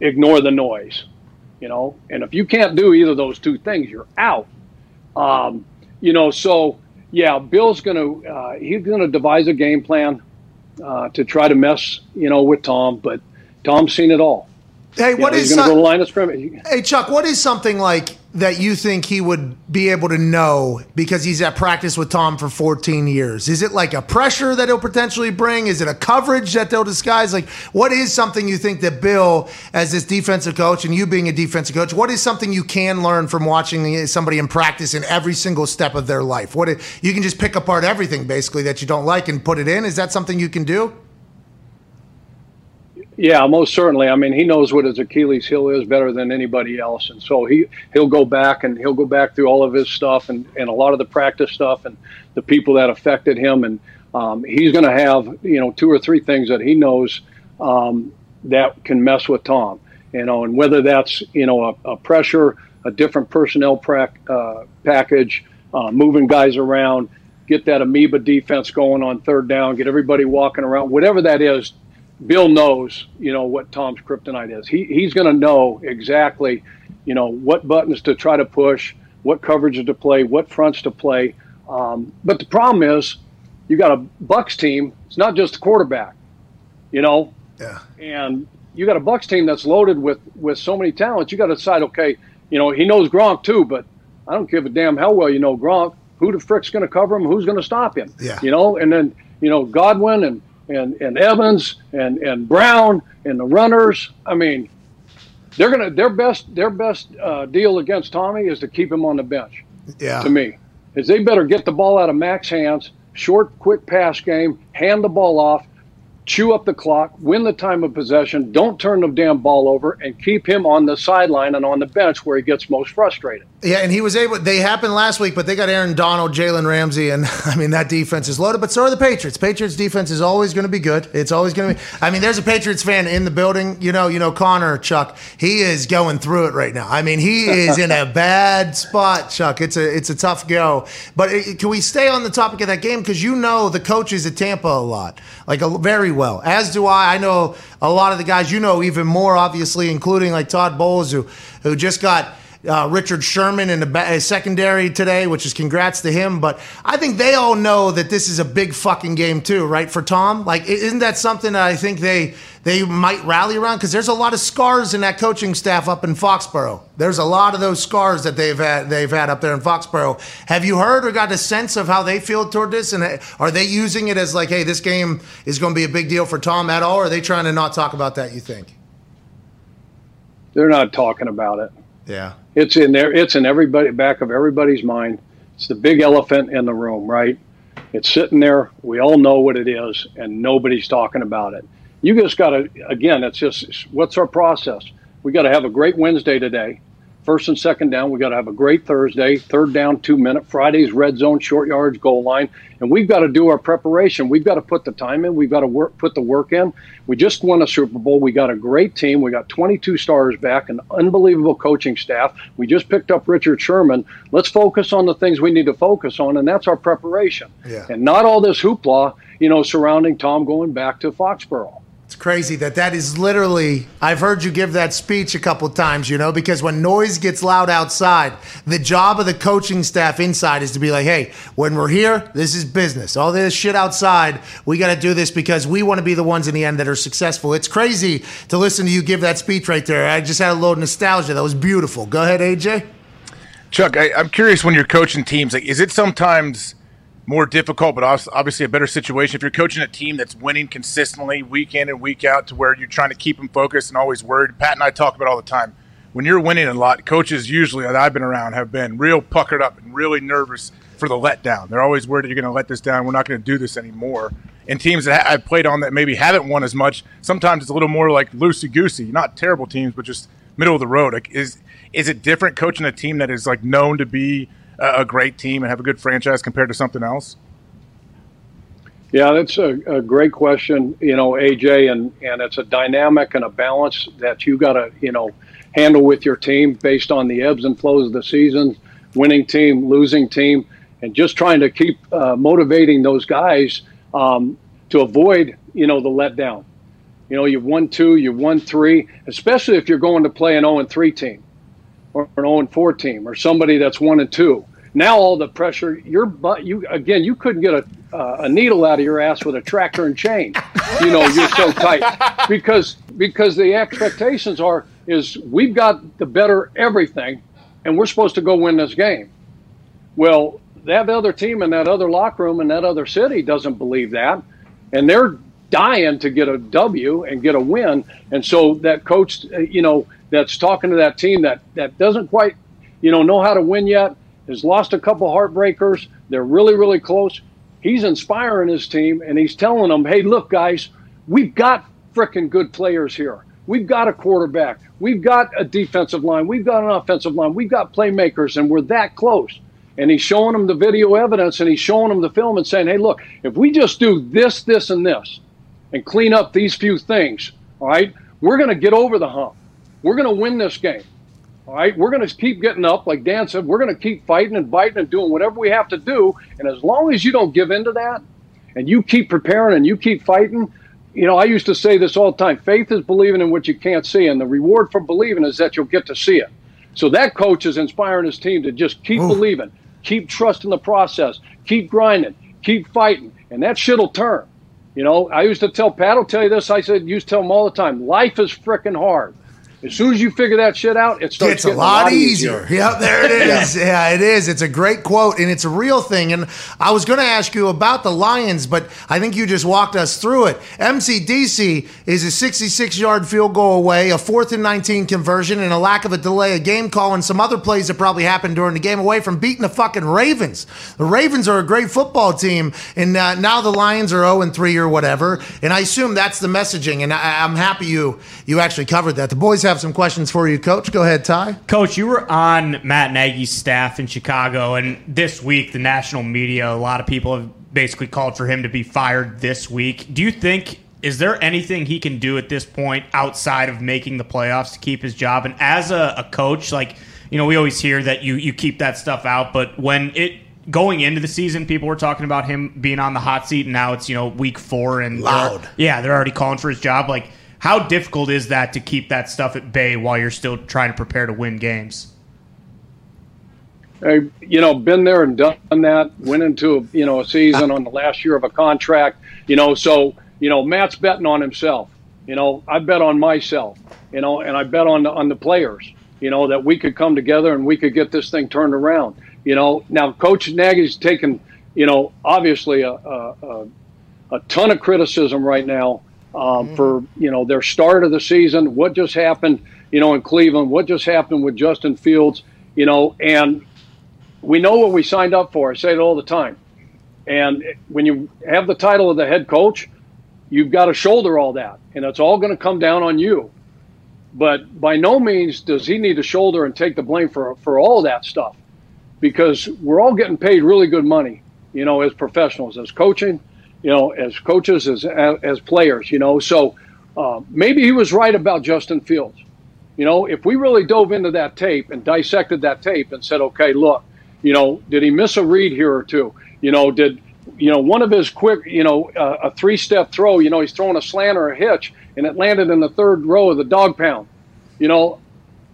ignore the noise, you know, and if you can't do either of those two things, you're out. Um, you know, so yeah, Bill's to, uh, he's to devise a game plan uh, to try to mess, you know, with Tom, but Tom's seen it all. Hey, what know, is going to go to line of scrimmage? Hey, Chuck, what is something like that you think he would be able to know because he's at practice with Tom for 14 years? Is it like a pressure that he'll potentially bring? Is it a coverage that they'll disguise? Like, what is something you think that Bill, as this defensive coach, and you being a defensive coach, what is something you can learn from watching somebody in practice in every single step of their life? What you can just pick apart everything basically that you don't like and put it in. Is that something you can do? Yeah, most certainly. I mean, he knows what his Achilles heel is better than anybody else, and so he he'll go back and he'll go back through all of his stuff and, and a lot of the practice stuff and the people that affected him, and um, he's going to have you know two or three things that he knows um, that can mess with Tom, you know, and whether that's you know a, a pressure, a different personnel prac, uh, package, uh, moving guys around, get that amoeba defense going on third down, get everybody walking around, whatever that is Bill knows, you know, what Tom's kryptonite is. He, he's going to know exactly, you know, what buttons to try to push, what coverages to play, what fronts to play. Um, but the problem is, you got a Bucks team. It's not just a quarterback, you know. Yeah. And you got a Bucks team that's loaded with with so many talents. You got to decide, okay, you know, he knows Gronk too, but I don't give a damn how well you know Gronk. Who the frick's going to cover him? Who's going to stop him? Yeah. You know, and then you know Godwin and and, and Evans and, and Brown and the runners. I mean, they're gonna their best their best uh, deal against Tommy is to keep him on the bench. Yeah. To me, is they better get the ball out of Mac's hands, short, quick pass game, hand the ball off, chew up the clock, win the time of possession, don't turn the damn ball over, and keep him on the sideline and on the bench where he gets most frustrated. Yeah, and he was able. They happened last week, but they got Aaron Donald, Jalen Ramsey, and I mean that defense is loaded. But so are the Patriots. Patriots defense is always going to be good. It's always going to be. I mean, there's a Patriots fan in the building. You know, you know Connor Chuck. He is going through it right now. I mean, he is in a bad spot, Chuck. It's a it's a tough go. But it, can we stay on the topic of that game because you know the coaches at Tampa a lot, like a, very well. As do I. I know a lot of the guys. You know even more, obviously, including like Todd Bowles, who who just got uh, Richard Sherman in the ba- secondary today, which is congrats to him. But I think they all know that this is a big fucking game too, right? For Tom, like isn't that something that I think they they might rally around because there's a lot of scars in that coaching staff up in Foxborough. There's a lot of those scars that they've had they've had up there in Foxborough. Have you heard or got a sense of how they feel toward this? And uh, are they using it as like, hey, this game is going to be a big deal for Tom at all? Or are they trying to not talk about that? You think? They're not talking about it. Yeah. It's in there. It's in everybody back of everybody's mind. It's the big elephant in the room, right? It's sitting there. We all know what it is, and nobody's talking about it. You just got to. Again, it's just what's our process? We got to have a great Wednesday today. First and second down, we got to have a great Thursday. Third down, two minute. Fridays, red zone, short yards, goal line, and we've got to do our preparation. We've got to put the time in. We've got to work, put the work in. We just won a Super Bowl. We got a great team. We got 22 stars back, an unbelievable coaching staff. We just picked up Richard Sherman. Let's focus on the things we need to focus on, and that's our preparation. Yeah. And not all this hoopla, you know, surrounding Tom going back to Foxborough. Crazy that that is literally. I've heard you give that speech a couple times, you know, because when noise gets loud outside, the job of the coaching staff inside is to be like, hey, when we're here, this is business. All this shit outside, we got to do this because we want to be the ones in the end that are successful. It's crazy to listen to you give that speech right there. I just had a little nostalgia. That was beautiful. Go ahead, AJ. Chuck, I, I'm curious when you're coaching teams, like, is it sometimes more difficult, but obviously a better situation if you're coaching a team that's winning consistently week in and week out to where you're trying to keep them focused and always worried? Pat and I talk about all the time. When you're winning a lot, coaches usually that I've been around have been real puckered up and really nervous for the letdown. They're always worried that you're going to let this down. We're not going to do this anymore. And teams that I've played on that maybe haven't won as much, sometimes it's a little more like loosey goosey. Not terrible teams, but just middle of the road. Like, is is it different coaching a team that is like known to be a great team and have a good franchise compared to something else? Yeah, that's a, a, great question, you know, AJ, and, and it's a dynamic and a balance that you got to, you know, handle with your team based on the ebbs and flows of the season, winning team, losing team, and just trying to keep uh, motivating those guys um, to avoid, you know, the letdown. You know, you've won two, you've won three, especially if you're going to play an 0 3 team or an 0 4 team or somebody that's 1 and 2 now all the pressure your butt you again you couldn't get a uh, a needle out of your ass with a tractor and chain you know you're so tight because because the expectations are is we've got the better everything and we're supposed to go win this game. Well, that other team in that other locker room in that other city doesn't believe that, and they're dying to get a W and get a win. And so that coach, uh, you know, that's talking to that team that that doesn't quite, you know, know how to win yet, has lost a couple heartbreakers. They're really, really close. He's inspiring his team, and he's telling them, "Hey, look, guys, we've got freaking good players here. We've got a quarterback. We've got a defensive line. We've got an offensive line. We've got playmakers, and we're that close." And he's showing them the video evidence, and he's showing them the film, and saying, "Hey, look, if we just do this, this, and this." and clean up these few things, all right, we're going to get over the hump. We're going to win this game. All right, we're going to keep getting up, like Dan said. We're going to keep fighting and biting and doing whatever we have to do. And as long as you don't give in to that, and you keep preparing and you keep fighting, you know, I used to say this all the time: faith is believing in what you can't see, and the reward for believing is that you'll get to see it. So that coach is inspiring his team to just keep believing, keep trusting the process, keep grinding, keep fighting, and that shit'll turn. You know, I used to tell Pat, I'll tell you this. I said, used to tell him all the time, life is freaking hard. As soon as you figure that shit out, it starts It's a getting lot easier. Yep, there it is. yeah. it is. It's a great quote, and it's a real thing. And I was going to ask you about the Lions, but I think you just walked us through it. MCDC is a 66 yard field goal away, a fourth and 19 conversion, and a lack of a delay, a game call, and some other plays that probably happened during the game away from beating the fucking Ravens. The Ravens are a great football team, and uh, now the Lions are 0 and 3 or whatever. And I assume that's the messaging, and I, I'm happy you you actually covered that. The boys have some questions for you, Coach. Go ahead, Ty. Coach, you were on Matt Nagy's staff in Chicago, and this week, the national media, a lot of people have basically called for him to be fired this week. Do you think, is there anything he can do at this point outside of making the playoffs to keep his job? And as a, a coach, like, you know, we always hear that you, you keep that stuff out, but when it, Going into the season, people were talking about him being on the hot seat, and now it's you know week four, and Loud. yeah, they're already calling for his job. Like, how difficult is that to keep that stuff at bay while you're still trying to prepare to win games? I, you know, been there and done that. Went into a, you know a season on the last year of a contract. You know, so you know Matt's betting on himself. You know, I bet on myself. You know, and I bet on the, on the players. You know that we could come together and we could get this thing turned around. You know, now Coach Nagy's taken you know obviously a a, a, a ton of criticism right now um, for you know their start of the season. What just happened? You know, in Cleveland. What just happened with Justin Fields? You know, and we know what we signed up for. I say it all the time. And when you have the title of the head coach, you've got to shoulder all that, and it's all going to come down on you. But by no means does he need to shoulder and take the blame for for all that stuff, because we're all getting paid really good money, you know, as professionals, as coaching, you know, as coaches, as as players, you know. So uh, maybe he was right about Justin Fields. You know, if we really dove into that tape and dissected that tape and said, okay, look, you know, did he miss a read here or two? You know, did you know one of his quick, you know, uh, a three-step throw? You know, he's throwing a slant or a hitch, and it landed in the third row of the dog pound. You know,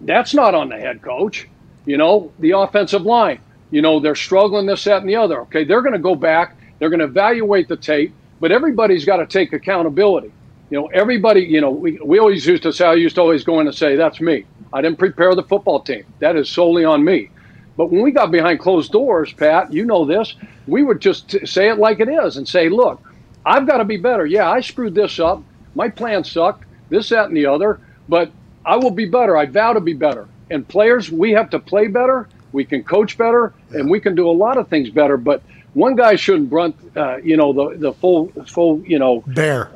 that's not on the head coach. You know, the offensive line. You know, they're struggling this, that, and the other. Okay, they're going to go back. They're going to evaluate the tape, but everybody's got to take accountability. You know, everybody. You know, we we always used to say. I used to always go in and say, "That's me. I didn't prepare the football team. That is solely on me." But when we got behind closed doors, Pat, you know this, we would just t- say it like it is and say, look, I've got to be better. Yeah, I screwed this up. My plan sucked, this, that, and the other, but I will be better. I vow to be better. And players, we have to play better. We can coach better, and we can do a lot of things better. But one guy shouldn't brunt, uh, you know, the the full full, you know, Bear.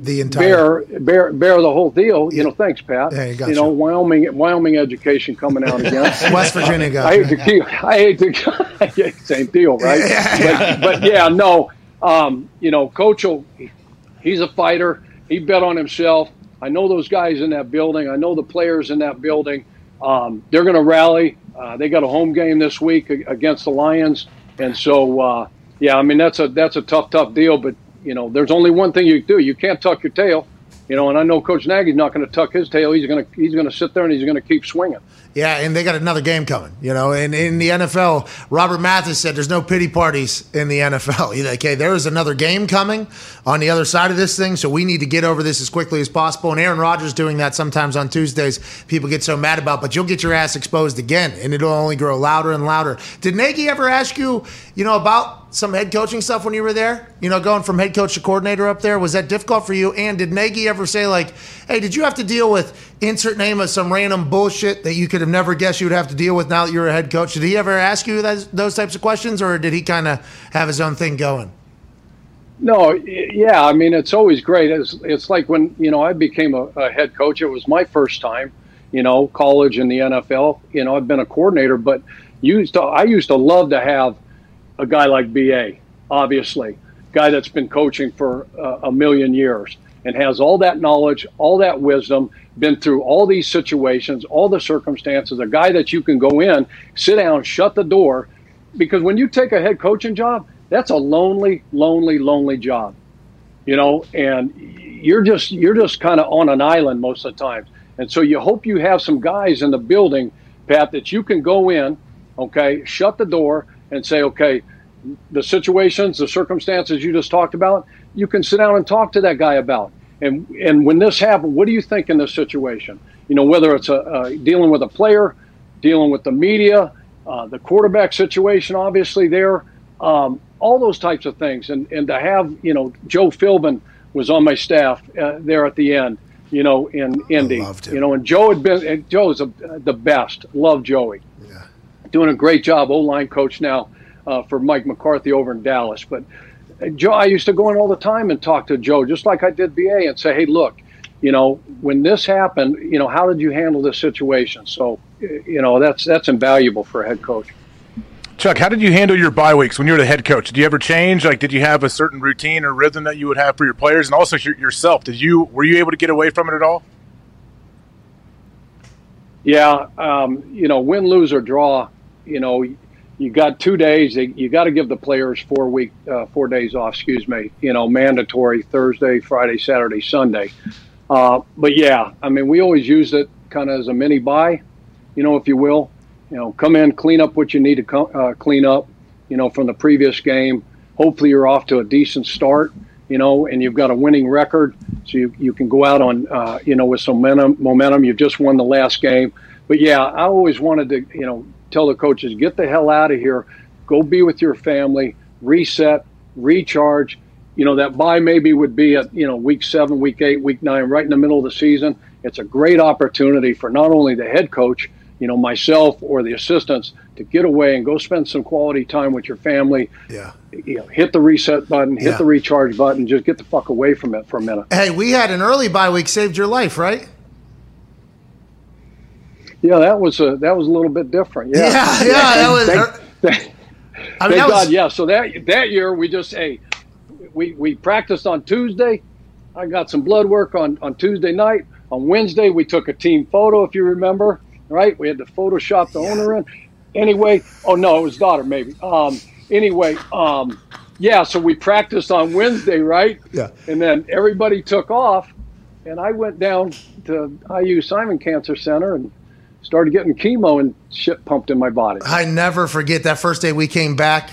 the entire. bear bear bear the whole deal. You know, thanks, Pat. Yeah, you you know. Wyoming Wyoming education coming out again. West Virginia got I hate to keep. I hate to. same deal, right? But, but yeah, no. Um, you know, Coach, will, he's a fighter. He bet on himself. I know those guys in that building. I know the players in that building. Um, they're going to rally. Uh, they got a home game this week against the Lions, and so uh, yeah, I mean that's a that's a tough, tough deal. But you know, there's only one thing you can do. You can't tuck your tail. You know, and I know Coach Nagy's not going to tuck his tail. He's going to he's going to sit there and he's going to keep swinging. Yeah, and they got another game coming. You know, and in the NFL, Robert Mathis said there's no pity parties in the NFL. Like, hey, there is another game coming on the other side of this thing, so we need to get over this as quickly as possible. And Aaron Rodgers doing that sometimes on Tuesdays, people get so mad about, but you'll get your ass exposed again, and it'll only grow louder and louder. Did Nagy ever ask you, you know, about some head coaching stuff when you were there? You know, going from head coach to coordinator up there, was that difficult for you? And did Nagy ever say like, hey, did you have to deal with insert name of some random bullshit that you could have never guessed you would have to deal with now that you're a head coach? Did he ever ask you those, types of questions, or did he kind of have his own thing going? No, yeah, I mean it's always great. It's it's like when you know I became a, a head coach. It was my first time, you know, college and the NFL. You know, I've been a coordinator, but used to I used to love to have a guy like BA, obviously, guy that's been coaching for uh, a million years and has all that knowledge, all that wisdom, been through all these situations, all the circumstances. A guy that you can go in, sit down, shut the door, because when you take a head coaching job, that's a lonely, lonely, lonely job, you know, and you're just you're just kind of on an island most of the times. And so you hope you have some guys in the building, Pat, that you can go in, okay, shut the door and say, okay, the situations, the circumstances you just talked about, you can sit down and talk to that guy about. And and when this happened, what do you think in this situation? You know, whether it's a, uh, dealing with a player, dealing with the media, uh, the quarterback situation, obviously there, um, all those types of things. And and to have you know Joe Philbin was on my staff uh, there at the end, you know, in Indy, you know, and Joe had been Joe's the best. Love Joey doing a great job, O line coach now uh, for Mike McCarthy over in Dallas. But uh, Joe, I used to go in all the time and talk to Joe, just like I did BA, and say, hey, look, you know, when this happened, you know, how did you handle this situation? So, you know, that's that's invaluable for a head coach. Chuck, how did you handle your bye weeks when you were the head coach? Did you ever change? Like, did you have a certain routine or rhythm that you would have for your players, and also yourself? Did you were you able to get away from it at all? Yeah, um, you know, win, lose or draw. You know, you got two days. You got to give the players four week, uh, four days off. Excuse me. You know, mandatory Thursday, Friday, Saturday, Sunday. Uh, but yeah, I mean, we always use it kind of as a mini bye, you know, if you will. You know, come in, clean up what you need to co- uh, clean up. You know, from the previous game. Hopefully, you're off to a decent start. You know, and you've got a winning record, so you, you can go out on uh, you know with some momentum. Momentum. You've just won the last game. But yeah, I always wanted to you know tell the coaches get the hell out of here, go be with your family, reset, recharge. You know that bye maybe would be at you know week seven, week eight, week nine, right in the middle of the season. It's a great opportunity for not only the head coach, you know myself or the assistants to get away and go spend some quality time with your family. Yeah. You know, hit the reset button, hit Yeah. the recharge button, just get the fuck away from it for a minute. Hey, we had an early bye week saved your life, right? Yeah, that was a that was a little bit different. Yeah, Yeah, yeah, that was- Thank, thank- I mean, thank that was- God, yeah. So that that year we just hey, we we practiced on Tuesday. I got some blood work on on Tuesday night. On Wednesday we took a team photo, if you remember. Right, we had to Photoshop the owner in. Anyway, oh no, it was daughter maybe. Um, anyway, um, yeah. So we practiced on Wednesday, right? Yeah. And then everybody took off, and I went down to IU Simon Cancer Center and started getting chemo and shit pumped in my body. I never forget that first day we came back.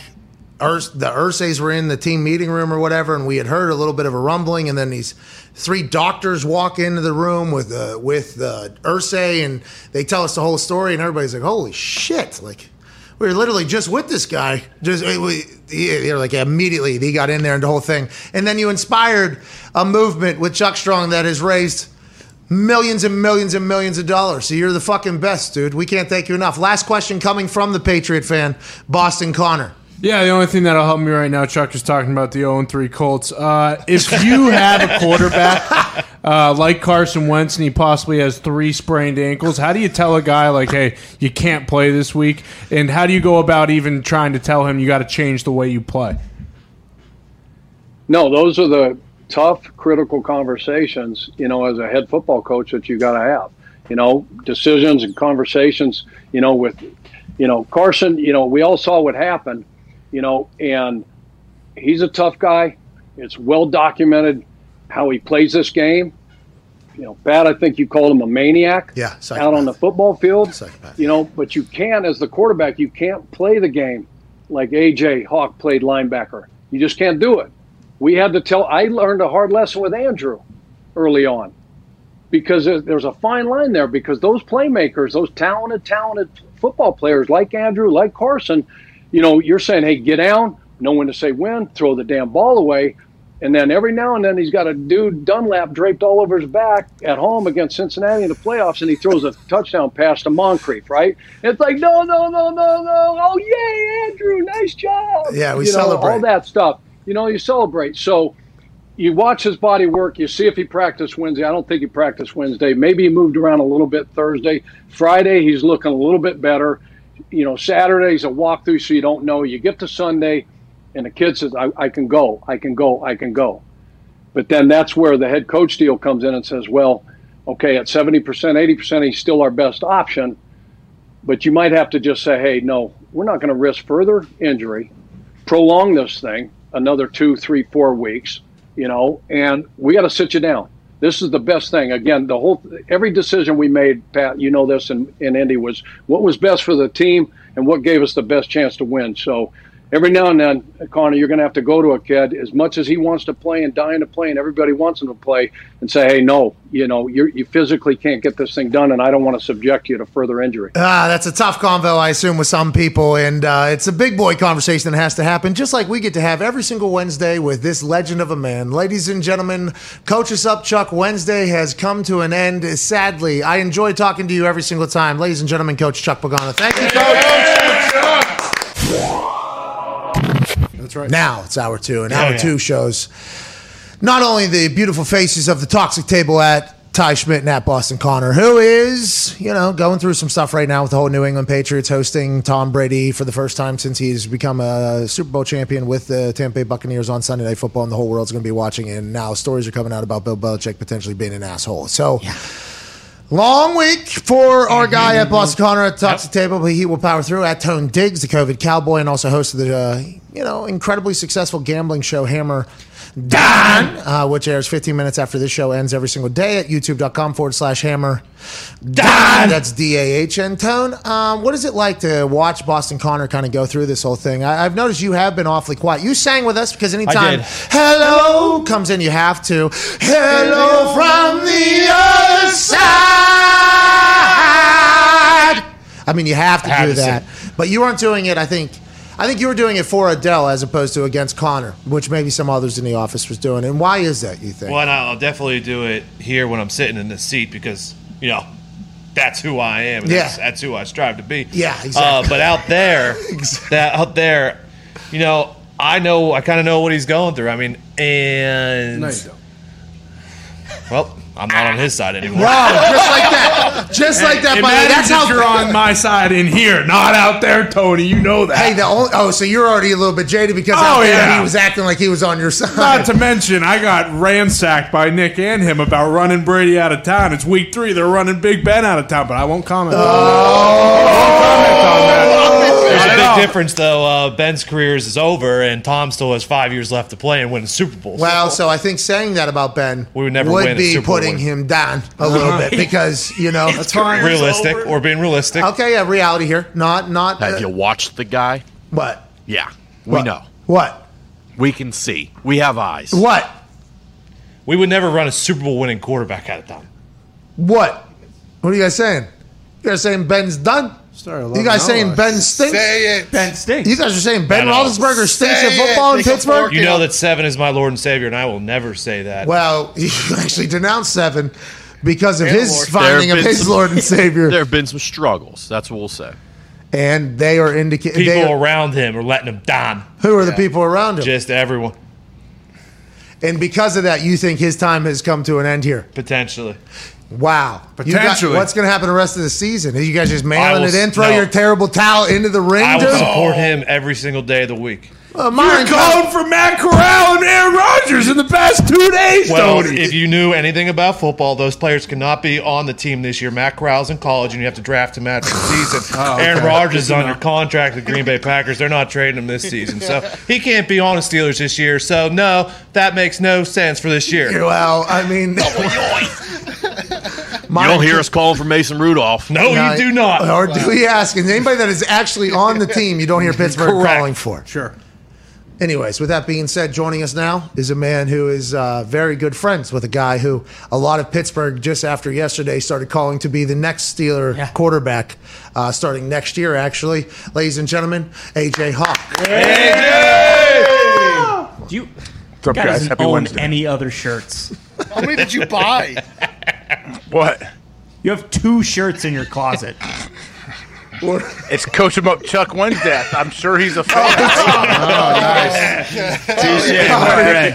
The Irsays were in the team meeting room or whatever, and we had heard a little bit of a rumbling, and then these three doctors walk into the room with uh, with uh, Irsay, and they tell us the whole story, and everybody's like, "Holy shit!" Like we were literally just with this guy. Just we, he- they're like immediately he got in there and the whole thing, and then you inspired a movement with Chuck Strong that has raised millions and millions and millions of dollars. So you're the fucking best, dude. We can't thank you enough. Last question coming from the Patriot fan, Boston Connor. Yeah, the only thing that'll help me right now, Chuck, is talking about the 0 3 Colts. Uh, if you have a quarterback uh, like Carson Wentz and he possibly has three sprained ankles, how do you tell a guy, like, hey, you can't play this week? And how do you go about even trying to tell him you got to change the way you play? No, those are the tough, critical conversations, you know, as a head football coach that you got to have. You know, decisions and conversations, you know, with, you know, Carson, you know, we all saw what happened, you know, and he's a tough guy. It's well documented how he plays this game. you know, Pat, I think you called him a maniac Yeah, out on the football field. Psychopath. You know, but you can't, as the quarterback, you can't play the game like AJ Hawk played linebacker. You just can't do it. We had to tell. I learned a hard lesson with Andrew early on because there's a fine line there because those playmakers, those talented, talented football players like Andrew, like Carson, you know, you're saying, hey, get down, know when to say when, throw the damn ball away. And then every now and then he's got a dude Dunlap draped all over his back at home against Cincinnati in the playoffs, and he throws a touchdown pass to Moncrief, right? It's like, no, no, no, no, no. Oh, yay, Andrew, nice job. Yeah, we you know, celebrate. all that stuff. You know, you celebrate. So you watch his body work. You see if he practiced Wednesday. I don't think he practiced Wednesday. Maybe he moved around a little bit Thursday. Friday, he's looking a little bit better. You know, Saturday's a walkthrough, so you don't know. You get to Sunday, and the kid says, I, I can go, I can go, I can go. But then that's where the head coach deal comes in and says, well, okay, at 70%, 80%, he's still our best option. But you might have to just say, hey, no, we're not going to risk further injury, prolong this thing another two, three, four weeks, you know, and we got to sit you down. This is the best thing. Again, the whole every decision we made, Pat, you know this in, in Indy was what was best for the team and what gave us the best chance to win. So every now and then, Connor, you're going to have to go to a kid as much as he wants to play and dying to play, and everybody wants him to play, and say, "Hey, no, you know, you're, you physically can't get this thing done, and I don't want to subject you to further injury." Ah, that's a tough convo, I assume, with some people, and uh, it's a big boy conversation that has to happen, just like we get to have every single Wednesday with this legend of a man. Ladies and gentlemen, Coach Us Up Chuck Wednesday has come to an end. Sadly, I enjoy talking to you every single time. Ladies and gentlemen, Coach Chuck Pagano. Thank you, Coach. That's right. Now it's hour two, and hour yeah. two shows not only the beautiful faces of the toxic table at Ty Schmidt and at Boston Connor, who is, you know, going through some stuff right now with the whole New England Patriots hosting Tom Brady for the first time since he's become a Super Bowl champion with the Tampa Bay Buccaneers on Sunday Night Football, and the whole world's going to be watching. And now stories are coming out about Bill Belichick potentially being an asshole. So. Long week for our mm-hmm, guy at mm-hmm, Boston mm-hmm. Connor at the Toxic Table, but he will power through at Tone Diggs, the COVID cowboy, and also host of the uh, you know incredibly successful gambling show Hammer Dahn, uh, which airs 15 minutes after this show ends every single day at youtube.com forward slash Hammer Dahn. That's D A H N Tone. Um, what is it like to watch Boston Connor kind of go through this whole thing? I, I've noticed you have been awfully quiet. You sang with us because anytime hello comes in, you have to hello from the other side. I mean, you have to do that. But you weren't doing it, I think. I think you were doing it for Adele as opposed to against Connor, which maybe some others in the office was doing. And why is that, you think? Well, and I'll definitely do it here when I'm sitting in this seat because you know that's who I am. And Yeah. that's, that's who I strive to be. Yeah, Uh, exactly. but out there, that out there, you know, I know I kind of know what he's going through. I mean, and No, you don't. well, I'm not on his side anymore. Wow, just like that. Just like that, It by the way. matters That's if how you're on my side in here, not out there, Tony. You know that. Hey, the only, oh, so you're already a little bit jaded because Oh, out there yeah. he was acting like he was on your side. Not to mention, I got ransacked by Nick and him about running Brady out of town. It's week three. They're running Big Ben out of town, but I won't comment. Oh. I won't comment on that. There's Not a at big difference, though. Uh, Ben's career is over, and Tom still has five years left to play and win a Super Bowl. well, so I think saying that about Ben We would never win a be Super putting win. him down a little bit because you know that's fine. realistic or being realistic. Okay, yeah, reality here, not not Have uh, you watched the guy? what Yeah, we What? know. what We can see. We have eyes. what We would never run a Super Bowl winning quarterback out of town. what. What are you guys saying? You guys saying Ben's done? Sorry, You guys saying. Ben stinks? Say it. Ben stinks. You guys are saying Ben I know. Roethlisberger stinks Say at football it. in Take a Pittsburgh? You know that seven is my Lord and Savior, and I will never say that. Well, you actually denounced seven because of And his Lord. finding of his some- Lord and Savior, There have been some struggles. That's what we'll say. and they are indicating. People around him are letting him down. Who are the people around him? Just everyone, and because of that, you think his time has come to an end here? potentially. Wow. You got- Potentially. what's going to happen the rest of the season? Are you guys just mailing will it in? Throw no. your terrible towel into the ring, I will dude? support him every single day of the week. Uh, You're calling for Matt Corral and Aaron Rodgers in the past two days, Well, Tony. if you knew anything about football, those players cannot be on the team this year. Matt Corral's in college, and you have to draft him after the season. Aaron Rodgers is on your contract with Green Bay Packers. They're not trading him this season, so he can't be on the Steelers this year. So no, that makes no sense for this year. Well, I mean, My- You don't hear us calling for Mason Rudolph. No, No, you do not. Or do we ask? And anybody that is actually on the team, you don't hear Pittsburgh Correct. calling for. Sure. Anyways, with that being said, joining us now is a man who is uh, very good friends with a guy who a lot of Pittsburgh just after yesterday started calling to be the next Steeler Yeah. quarterback uh, starting next year, actually. Ladies and gentlemen, AJ Hawk. AJ! Do you What's up, guy guys? doesn't Happy own Wednesday. any other shirts? How many did you buy? What? You have two shirts in your closet. It's Coach him up Chuck Wednesday. I'm sure he's a fan. Oh,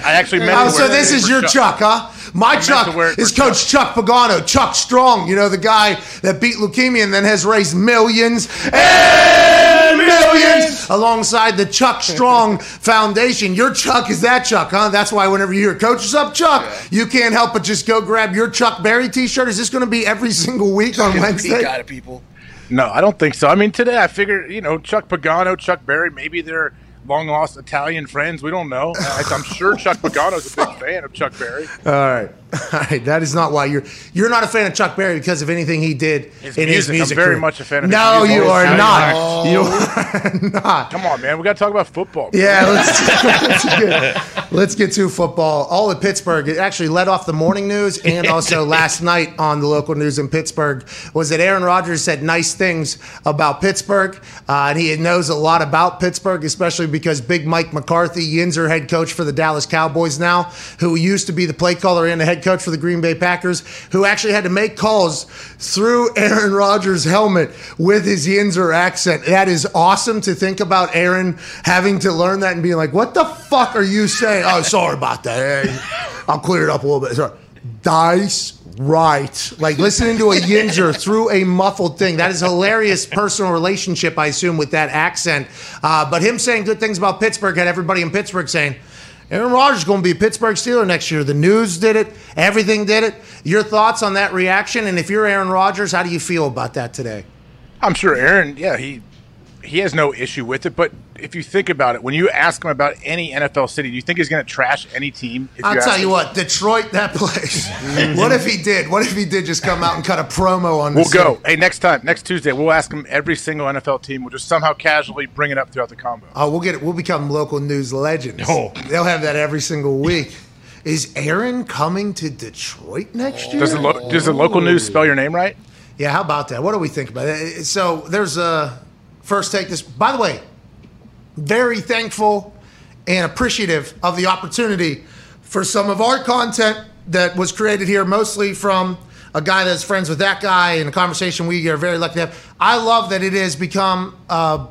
I actually meant Oh, to so wear this it is for your Chuck, huh? My meant Chuck to wear it for is Coach Chuck Pagano, Chuck Strong. You know the guy that beat leukemia and then has raised millions and millions alongside the Chuck Strong Foundation. Your Chuck is that Chuck, huh? That's why whenever you hear Coach is up, Chuck, you can't help but just go grab your Chuck Berry T-shirt. Is this going to be every single week on He Wednesday? got it, people. No, I don't think so. I mean, today I figured, you know, Chuck Pagano, Chuck Berry, maybe they're long lost Italian friends. We don't know. I'm sure Chuck Pagano's a big fan of Chuck Berry. All right. All right. That is not why you're you're not a fan of Chuck Berry because of anything he did His in his music. I'm very career. much a fan of No, music. you Oh, are yeah, not. you You are not. Come on, man. We got to talk about football. Yeah, let's, let's, get, let's get to football. All of Pittsburgh. It actually led off the morning news and also last night on the local news in Pittsburgh was that Aaron Rodgers said nice things about Pittsburgh. Uh, and he knows a lot about Pittsburgh, especially because Big Mike McCarthy, Yinzer head coach for the Dallas Cowboys now, who used to be the play caller and the head coach for the Green Bay Packers, who actually had to make calls through Aaron Rodgers' helmet with his Yinzer accent. That is awesome to think about Aaron having to learn that and being like, what the fuck are you saying? Oh, sorry about that. Hey, I'll clear it up a little bit. Sorry. Dice right. Like listening to a Yinzer through a muffled thing. That is hilarious personal relationship, I assume, with that accent. Uh, but him saying good things about Pittsburgh had everybody in Pittsburgh saying, Aaron Rodgers is going to be a Pittsburgh Steeler next year. The news did it. Everything did it. Your thoughts on that reaction? And if you're Aaron Rodgers, how do you feel about that today? I'm sure Aaron, yeah, he he has no issue with it. But if you think about it, when you ask him about any NFL city, do you think he's going to trash any team? If I'll ask tell him? you what, Detroit, that place. what if he did? What if he did just come out and cut a promo on We'll go. city? Hey, next time, next Tuesday, we'll ask him every single NFL team. We'll just somehow casually bring it up throughout the combo. Oh, we'll get it. We'll become local news legends. Oh. They'll have that every single week. Is Aaron coming to Detroit next oh. year? Does the, lo- does the local news spell your name right? Yeah, how about that? What do we think about it? So there's a first take this. By the way, very thankful and appreciative of the opportunity for some of our content that was created here, mostly from a guy that's friends with that guy and a conversation we are very lucky to have. I love that it has become uh,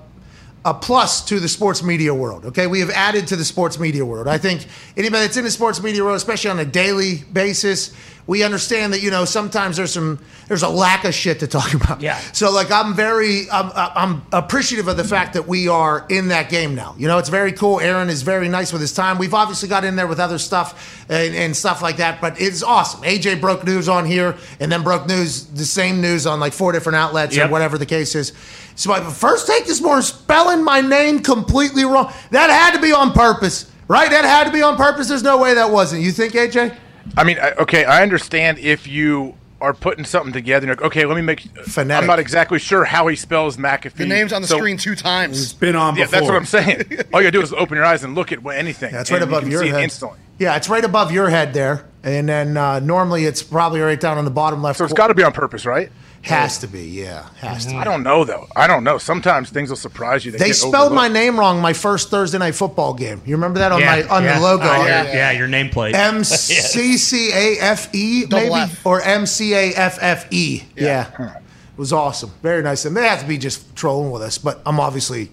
a plus to the sports media world. Okay, we have added to the sports media world. I think anybody that's in the sports media world, especially on a daily basis, we understand that you know sometimes there's some there's a lack of shit to talk about. Yeah. So like I'm very I'm, I'm appreciative of the fact that we are in that game now. You know, it's very cool. Aaron is very nice with his time. We've obviously got in there with other stuff and, and stuff like that, but it's awesome. AJ broke news on here and then broke news the same news on like four different outlets or whatever the case is. So my first take this morning, spelling my name completely wrong. That had to be on purpose, right? That had to be on purpose. There's no way that wasn't. You think, AJ? I mean, okay, I understand if you are putting something together. And you're like, okay, let me make. Phonetic. I'm not exactly sure how he spells McAfee. The name's on the So- screen two times. It's been on Yeah, before. that's what I'm saying. All you gotta do is open your eyes and look at anything. That's and right above you can your see head. It instantly. Yeah, it's right above your head there, and then uh, normally it's probably right down on the bottom left. So it's cor- got to be on purpose, right? has to be. Yeah, has to. I don't know though. I don't know. Sometimes things will surprise you. that They get spelled my name wrong my first Thursday night football game. You remember that on Yeah, my on yeah. the logo? Uh, yeah, yeah, your nameplate. M C C A F E Double maybe F. or M C A F F E. Yeah, it was awesome. Very nice. And they have to be just trolling with us, but I'm obviously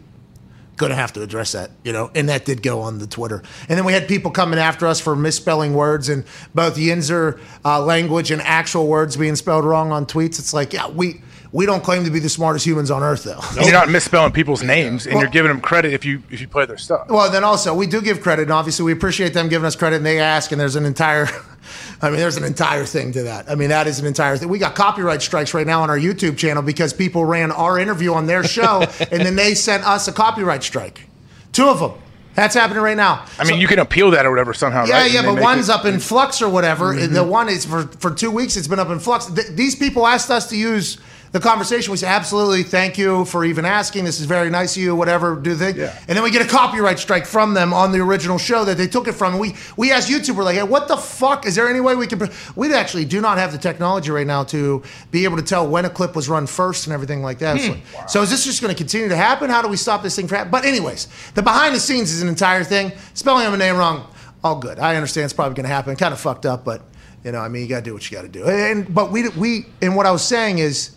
going to have to address that, you know. And that did go on the Twitter. And then we had people coming after us for misspelling words and both Yinzer uh, language and actual words being spelled wrong on tweets. It's like, yeah, we we don't claim to be the smartest humans on earth, though. And you're not misspelling people's names, and Well- you're giving them credit if you if you play their stuff. Well, then also we do give credit, and obviously we appreciate them giving us credit. And they ask, and there's an entire, I mean, there's an entire thing to that. I mean, that is an entire thing. We got copyright strikes right now on our YouTube channel because people ran our interview on their show, and then they sent us a copyright strike, two of them. That's happening right now. I mean, you can appeal that or whatever somehow, Yeah, right? yeah, but one's it- up in flux or whatever. Mhm. The one is for for two weeks. It's been up in flux. Th- these people asked us to use the conversation. We say absolutely, thank you for even asking. This is very nice of you. Whatever, do the they? And then we get a copyright strike from them on the original show that they took it from. We we asked YouTube. We're like, hey, what the fuck? Is there any way we can? We actually do not have the technology right now to be able to tell when a clip was run first and everything like that. Hmm. So, so is this just going to continue to happen? How do we stop this thing from happening? But anyways, the behind the scenes is an entire thing. Spelling of a name wrong, all good. I understand it's probably going to happen. Kind of fucked up, but you know, I mean, you got to do what you got to do. And but we we and what I was saying is,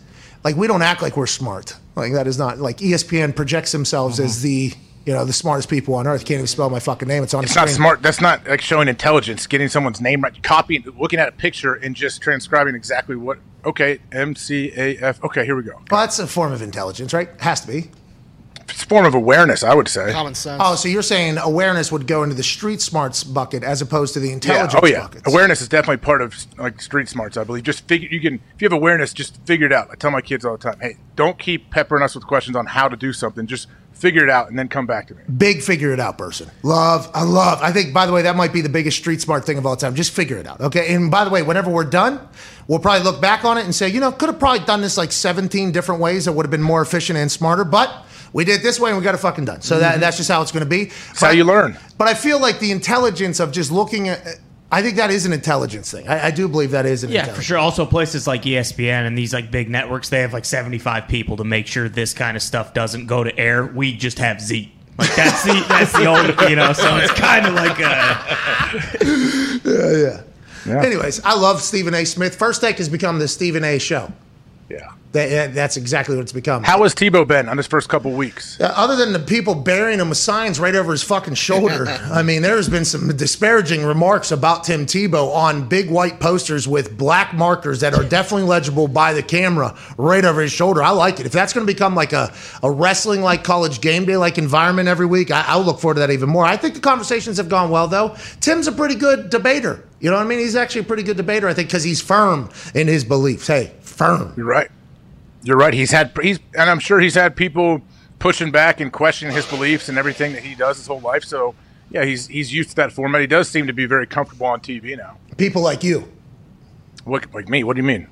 like, we don't act like we're smart. Like that is not like ESPN projects themselves as mm-hmm. the you know the smartest people on earth. Can't even spell my fucking name. It's on. It's not smart. That's not like showing intelligence. Getting someone's name right, copying, looking at a picture, and just transcribing exactly what. Okay, M C A F. Okay, here we go. Well, that's a form of intelligence, right? Has to be. It's a form of awareness, I would say. Common sense. Oh, so you're saying awareness would go into the street smarts bucket as opposed to the Yeah. intelligence Oh yeah. bucket? Awareness is definitely part of like street smarts. I believe. Just figure you can. If you have awareness, just figure it out. I tell my kids all the time. Hey, don't keep peppering us with questions on how to do something. Just figure it out and then come back to me. Big figure it out person. Love, I love. I think, by the way, that might be the biggest street smart thing of all time. Just figure it out, okay? And by the way, whenever we're done, we'll probably look back on it and say, you know, could have probably done this like 17 different ways that would have been more efficient and smarter, but we did it this way and we got it fucking done. So that, mm-hmm. that's just how it's going to be. That's how you learn. But I feel like the intelligence of just looking at, I think that is an intelligence thing. I, I do believe that is an Yeah, intelligence. for sure. Also, places like ESPN and these like big networks, they have like seventy five people to make sure this kind of stuff doesn't go to air. We just have Zeke. Like that's the that's the old you know. So it's kind of like a yeah, yeah. Anyways, I love Stephen A. Smith. First Take has become the Stephen A. show. Yeah. That, that's exactly what it's become. How has Tebow been on his first couple weeks? Uh, other than the people burying him with signs right over his fucking shoulder, I mean, there's been some disparaging remarks about Tim Tebow on big white posters with black markers that are definitely legible by the camera right over his shoulder. I like it. If that's going to become like a, a wrestling like college game day like environment every week, I, I'll look forward to that even more. I think the conversations have gone well, though. Tim's a pretty good debater. You know what I mean? He's actually a pretty good debater, I think, because he's firm in his beliefs. Hey, firm. You're right. You're right. He's had he's and I'm sure he's had people pushing back and questioning his beliefs and everything that he does his whole life. So yeah, he's he's used to that format. He does seem to be very comfortable on TV now. People like you. What like me? What do you mean?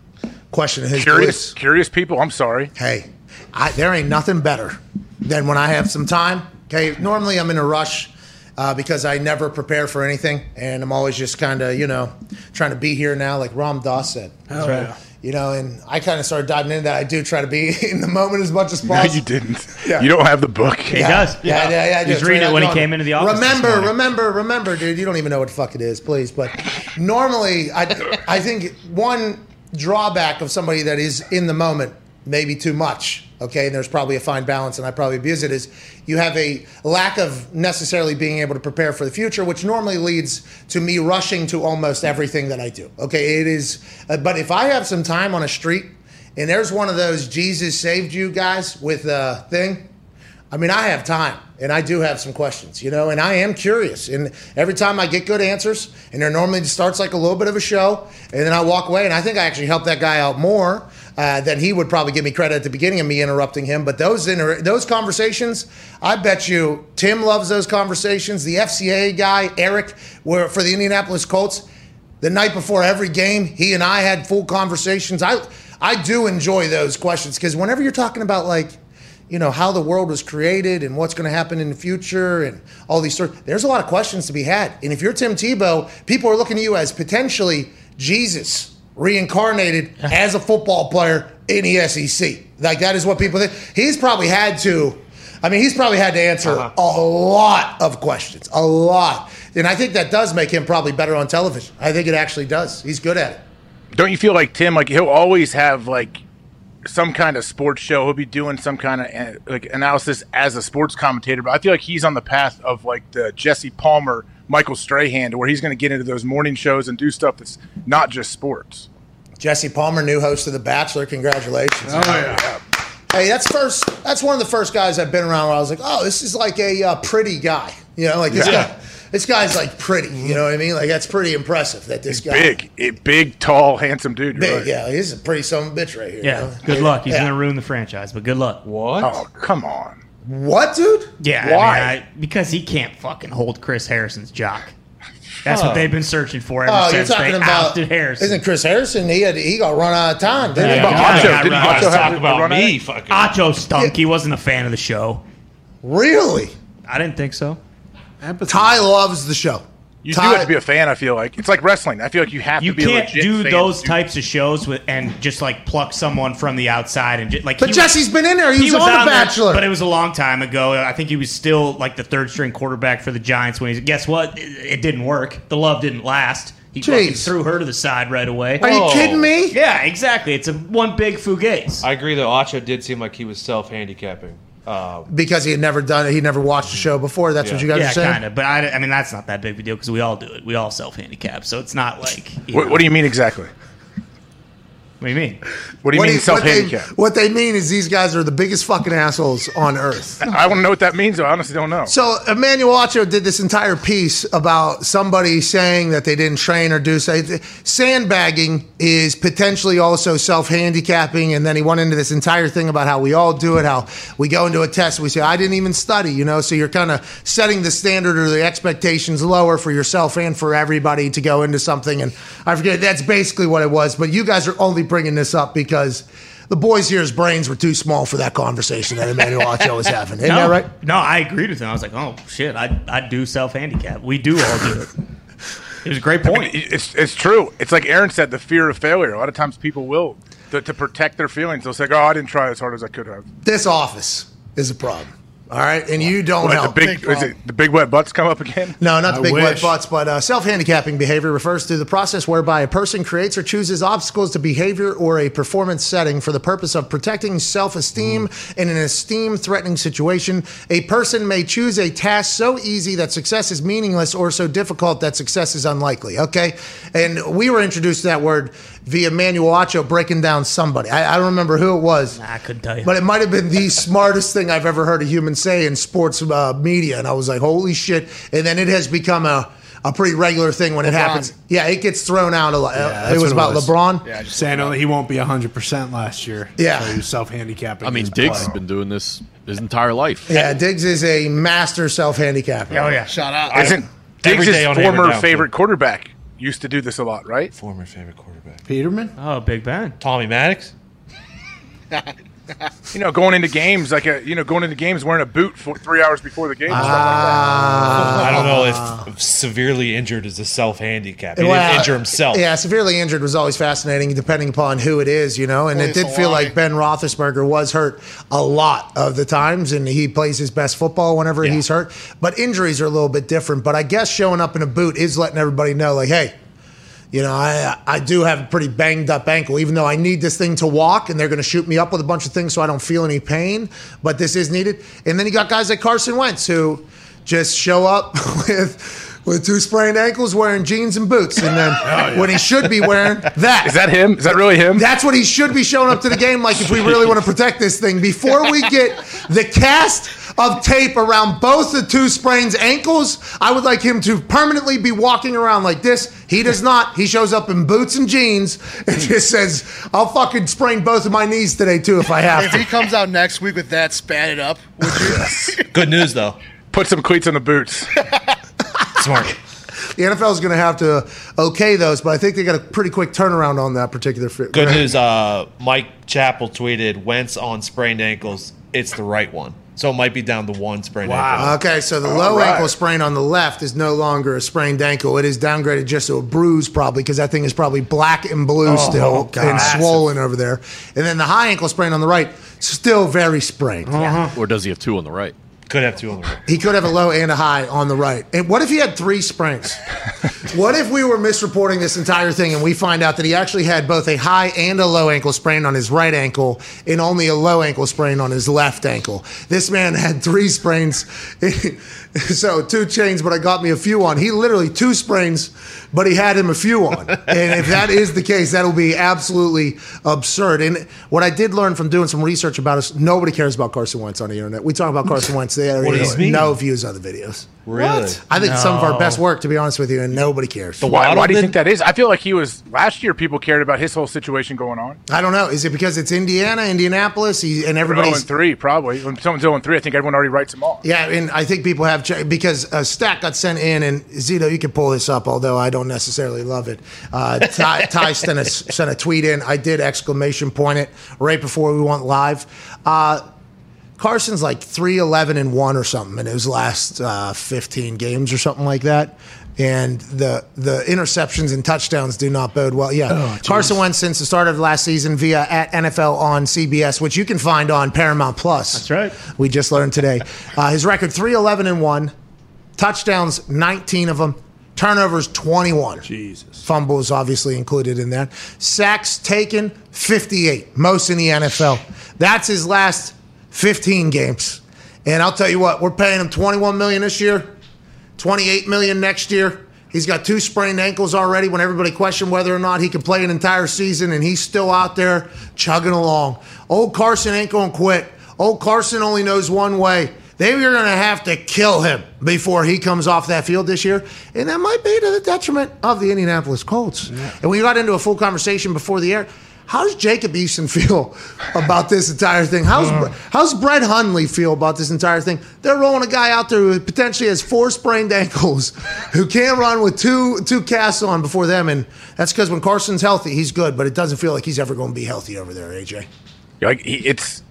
Question his Curious, beliefs. curious people. I'm sorry. Hey, I, there ain't nothing better than when I have some time. Okay, normally I'm in a rush uh, because I never prepare for anything, and I'm always just kind of you know trying to be here now, like Ram Dass said. Hell yeah. You know, and I kind of started diving into that. I do try to be in the moment as much as No, possible. you didn't. Yeah. You don't have the book. He does. Yeah, yeah, yeah. I do. He's reading right it when he came into the office. Remember, morning. remember, remember, dude. You don't even know what the fuck it is, please. But normally, I, I think one drawback of somebody that is in the moment, maybe too much. Okay, and there's probably a fine balance, and I probably abuse it. Is you have a lack of necessarily being able to prepare for the future, which normally leads to me rushing to almost everything that I do. Okay, it is. Uh, but if I have some time on a street, and there's one of those Jesus saved you guys with a thing. I mean, I have time and I do have some questions, you know, and I am curious. And every time I get good answers, and there normally starts like a little bit of a show, and then I walk away, and I think I actually help that guy out more uh, than he would probably give me credit at the beginning of me interrupting him. But those inter- those conversations, I bet you Tim loves those conversations. The FCA guy, Eric, were for the Indianapolis Colts. The night before every game, he and I had full conversations. I I do enjoy those questions because whenever you're talking about like you know how the world was created and what's going to happen in the future and all these stories. There's a lot of questions to be had. And if you're Tim Tebow, people are looking at you as potentially Jesus reincarnated as a football player in the SEC. Like that is what people think. He's probably had to. I mean, he's probably had to answer uh-huh. a lot of questions, a lot. And I think that does make him probably better on television. I think it actually does. He's good at it. Don't you feel like Tim? Like he'll always have like some kind of sports show. He'll be doing some kind of uh, like analysis as a sports commentator. But I feel like he's on the path of like the Jesse Palmer, Michael Strahan, to where he's going to get into those morning shows and do stuff that's not just sports. Jesse Palmer, new host of The Bachelor. Congratulations. Oh, yeah. Hey, that's first. That's one of the first guys I've been around where I was like, oh, this is like a uh, pretty guy. You know, like this Yeah. guy. This guy's like pretty. You know what I mean? Like that's pretty impressive that this guy Big, big, tall, handsome dude. Big. right. Yeah, he's a pretty son of a bitch right here. Yeah, you know? good luck. He's Yeah. going to ruin the franchise, but good luck. What? Oh, come on. What, dude? Yeah, Why? I mean, I, because he can't fucking hold Chris Harrison's jock. That's what they've been searching for ever Oh, you're since talking they about ousted Harrison. Isn't Chris Harrison? He had he got run out of time. Didn't Yeah, he? But yeah, Acho, didn't right. Acho Talk have to about run me, it? fucking. Acho stunk. He wasn't a fan of the show. Really? I didn't think so. Ty loves the show. You Ty- do have to be a fan. I feel like it's like wrestling. I feel like you have You to be a can't legit do fan those to- types of shows with and just like pluck someone from the outside and just like. But he was- Jesse's been in there. He, was, on The Bachelor. but it was a long time ago. I think he was still like the third string quarterback for the Giants when he's. Guess what? It, it didn't work. The love didn't last. He Jeez. threw her to the side right away. Are you kidding me? Yeah, exactly. It's a one big fugaze. I agree though. Acho did seem like he was self handicapping. Uh, Because he had never done it. He never watched the show before. That's what you guys yeah, are saying? kind of. But I, I mean, that's not that big of a deal because we all do it. We all self handicap, so it's not like. What, what do you mean exactly? What do you mean? What do you What, mean he- self what, they, what they mean is these guys are the biggest fucking assholes on earth. I want to know what that means. though. I honestly don't know. So Emmanuel Acho did this entire piece about somebody saying that they didn't train or do say sandbagging is potentially also self-handicapping, and then he went into this entire thing about how we all do it, how we go into a test, we say I didn't even study, you know. So you're kind of setting the standard or the expectations lower for yourself and for everybody to go into something. And I forget that's basically what it was. But you guys are only bringing this up because. The boys here's brains were too small for that conversation that Emmanuel Acho was having. Isn't no, that right? No, I agreed with him. I was like, oh shit, I I do self handicap. We do all do it. It was a great point. It's it's true. It's like Aaron said, the fear of failure. A lot of times people will to, to protect their feelings. They'll say, "Oh, I didn't try as hard as I could have." this office is a problem. All right, and you don't What, the help. big, Big is it the big wet butts come up again? no, not the I big wet butts, but uh, self-handicapping behavior refers to the process whereby a person creates or chooses obstacles to behavior or a performance setting for the purpose of protecting self-esteem in an esteem-threatening situation. A person may choose a task so easy that success is meaningless or so difficult that success is unlikely. Okay, and we were introduced to that word via Manuel Acho breaking down somebody. I, I don't remember who it was. I couldn't tell you. But it might have been the smartest thing I've ever heard a human say in sports uh, media, and I was like, "Holy shit!" And then it has become a, a pretty regular thing when it happens. Yeah, it gets thrown out a lot. Uh, that's it was what it about was. LeBron. Yeah, just Saying that he won't be 100% last year. Yeah. So he self handicapping. I mean, Diggs has been doing this his entire life. Yeah, Diggs is a master self handicapper. oh yeah, shout out. Isn't Every Diggs' day on Hammer former favorite quarterback used to do this a lot, right? former favorite quarterback. Peterman? oh Big Ben. Tommy Maddox. You know, going into games like a you know going into games wearing a boot for three hours before the game. and stuff like Ah. I don't know if severely injured is a self handicap. He Well, didn't injure himself. Yeah, severely injured was always fascinating, depending upon who it is, you know. And Well, it did feel Hawaii. like Ben Roethlisberger was hurt a lot of the times, and he plays his best football whenever he's hurt. But injuries are a little bit different. But I guess showing up in a boot is letting everybody know, like, hey. You know, I I do have a pretty banged up ankle, even though I need this thing to walk, and they're going to shoot me up with a bunch of things so I don't feel any pain. But this is needed. And then you got guys like Carson Wentz who just show up with with two sprained ankles, wearing jeans and boots, and then oh, when he should be wearing that. Is that him? Is that really him? That's what he should be showing up to the game like if we really want to protect this thing. Before we get the cast of tape around both the two sprains ankles, I would like him to permanently be walking around like this. He does not. He shows up in boots and jeans and just says, I'll fucking sprain both of my knees today too if I have to. If to. he comes out next week with that spatted up. Good news though. Put some cleats on the boots. Smart. The NFL is going to have to okay those, but I think they got a pretty quick turnaround on that particular fit. Good news. Uh, Mike Chappell tweeted Wentz on sprained ankles. It's the right one, so it might be down to one sprained ankle. Okay, so the low right. ankle sprain on the left is no longer a sprained ankle. It is downgraded just to a bruise, probably, because that thing is probably black and blue oh, still oh, and swollen over there. And then the high ankle sprain on the right, still very sprained. Uh-huh. Or does he have two on the right? Could have two on the right. He could have a low and a high on the right. And what if he had three sprains? what if we were misreporting this entire thing and we find out that he actually had both a high and a low ankle sprain on his right ankle and only a low ankle sprain on his left ankle? This man had three sprains. so two chains, but I got me a few on. He literally two sprains, but he had him a few on. and if that is the case, that'll be absolutely absurd. And what I did learn from doing some research about us, nobody cares about Carson Wentz on the internet. We talk about Carson Wentz. is does it mean? no views on the videos. Really? I think it's some of our best work, to be honest with you, and nobody cares. Why, why do you think that is? I feel like he was last year. People cared about his whole situation going on. I don't know. Is it because it's Indiana, Indianapolis, he, and Zero and everybody's three, probably. When someone's zero and three, I think everyone already writes them off. Yeah, and I think people have because a stat got sent in, and Zito, you can pull this up, although I don't necessarily love it. Uh, Ty, Ty sent, a, sent a tweet in. I did exclamation point it right before we went live. Uh, Carson's like three eleven and one or something in his last uh, fifteen games or something like that. And the the interceptions and touchdowns do not bode well. Yeah, Carson Wentz since the start of last season via at NFL on CBS, which you can find on Paramount Plus. That's right. We just learned today. Uh, his record three eleven and one, touchdowns nineteen of them, turnovers twenty one. Jesus. Fumbles obviously included in that. Sacks taken 58, most in the NFL. That's his last 15 games. And I'll tell you what, we're paying him 21 million this year, 28 million next year. He's got two sprained ankles already when everybody questioned whether or not he could play an entire season, and he's still out there chugging along. Old Carson ain't going to quit. Old Carson only knows one way. They are going to have to kill him before he comes off that field this year. And that might be to the detriment of the Indianapolis Colts. And we got into a full conversation before the air. How does Jacob Eason feel about this entire thing? How's uh. how's Brett Hundley feel about this entire thing? They're rolling a guy out there who potentially has four sprained ankles, who can't run with two two casts on before them, and that's because when Carson's healthy, he's good, but it doesn't feel like he's ever going to be healthy over there, AJ. Like he, it's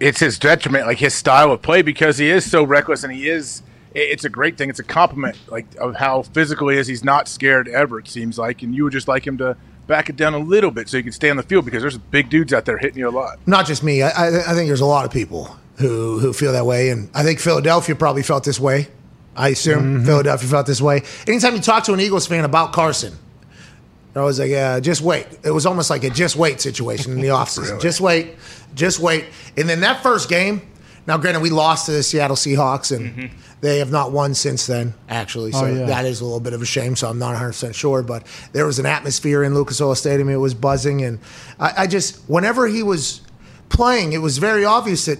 it's his detriment, like his style of play, because he is so reckless and he is. It's a great thing. It's a compliment, like of how physical he is. He's not scared ever. It seems like, and you would just like him to back it down a little bit so you can stay on the field because there's big dudes out there hitting you a lot. Not just me. I, I, I think there's a lot of people who who feel that way, and I think Philadelphia probably felt this way. I assume mm-hmm. Philadelphia felt this way. Anytime you talk to an Eagles fan about Carson, I was like, yeah, just wait. It was almost like a just wait situation in the offseason. Just wait, just wait. And then that first game, now granted, we lost to the Seattle Seahawks, and mm-hmm. they have not won since then, actually. Oh, so Oh, yeah. that is a little bit of a shame. So I'm not 100% sure. But there was an atmosphere in Lucas Oil Stadium. It was buzzing. And I, I just, whenever he was playing, it was very obvious that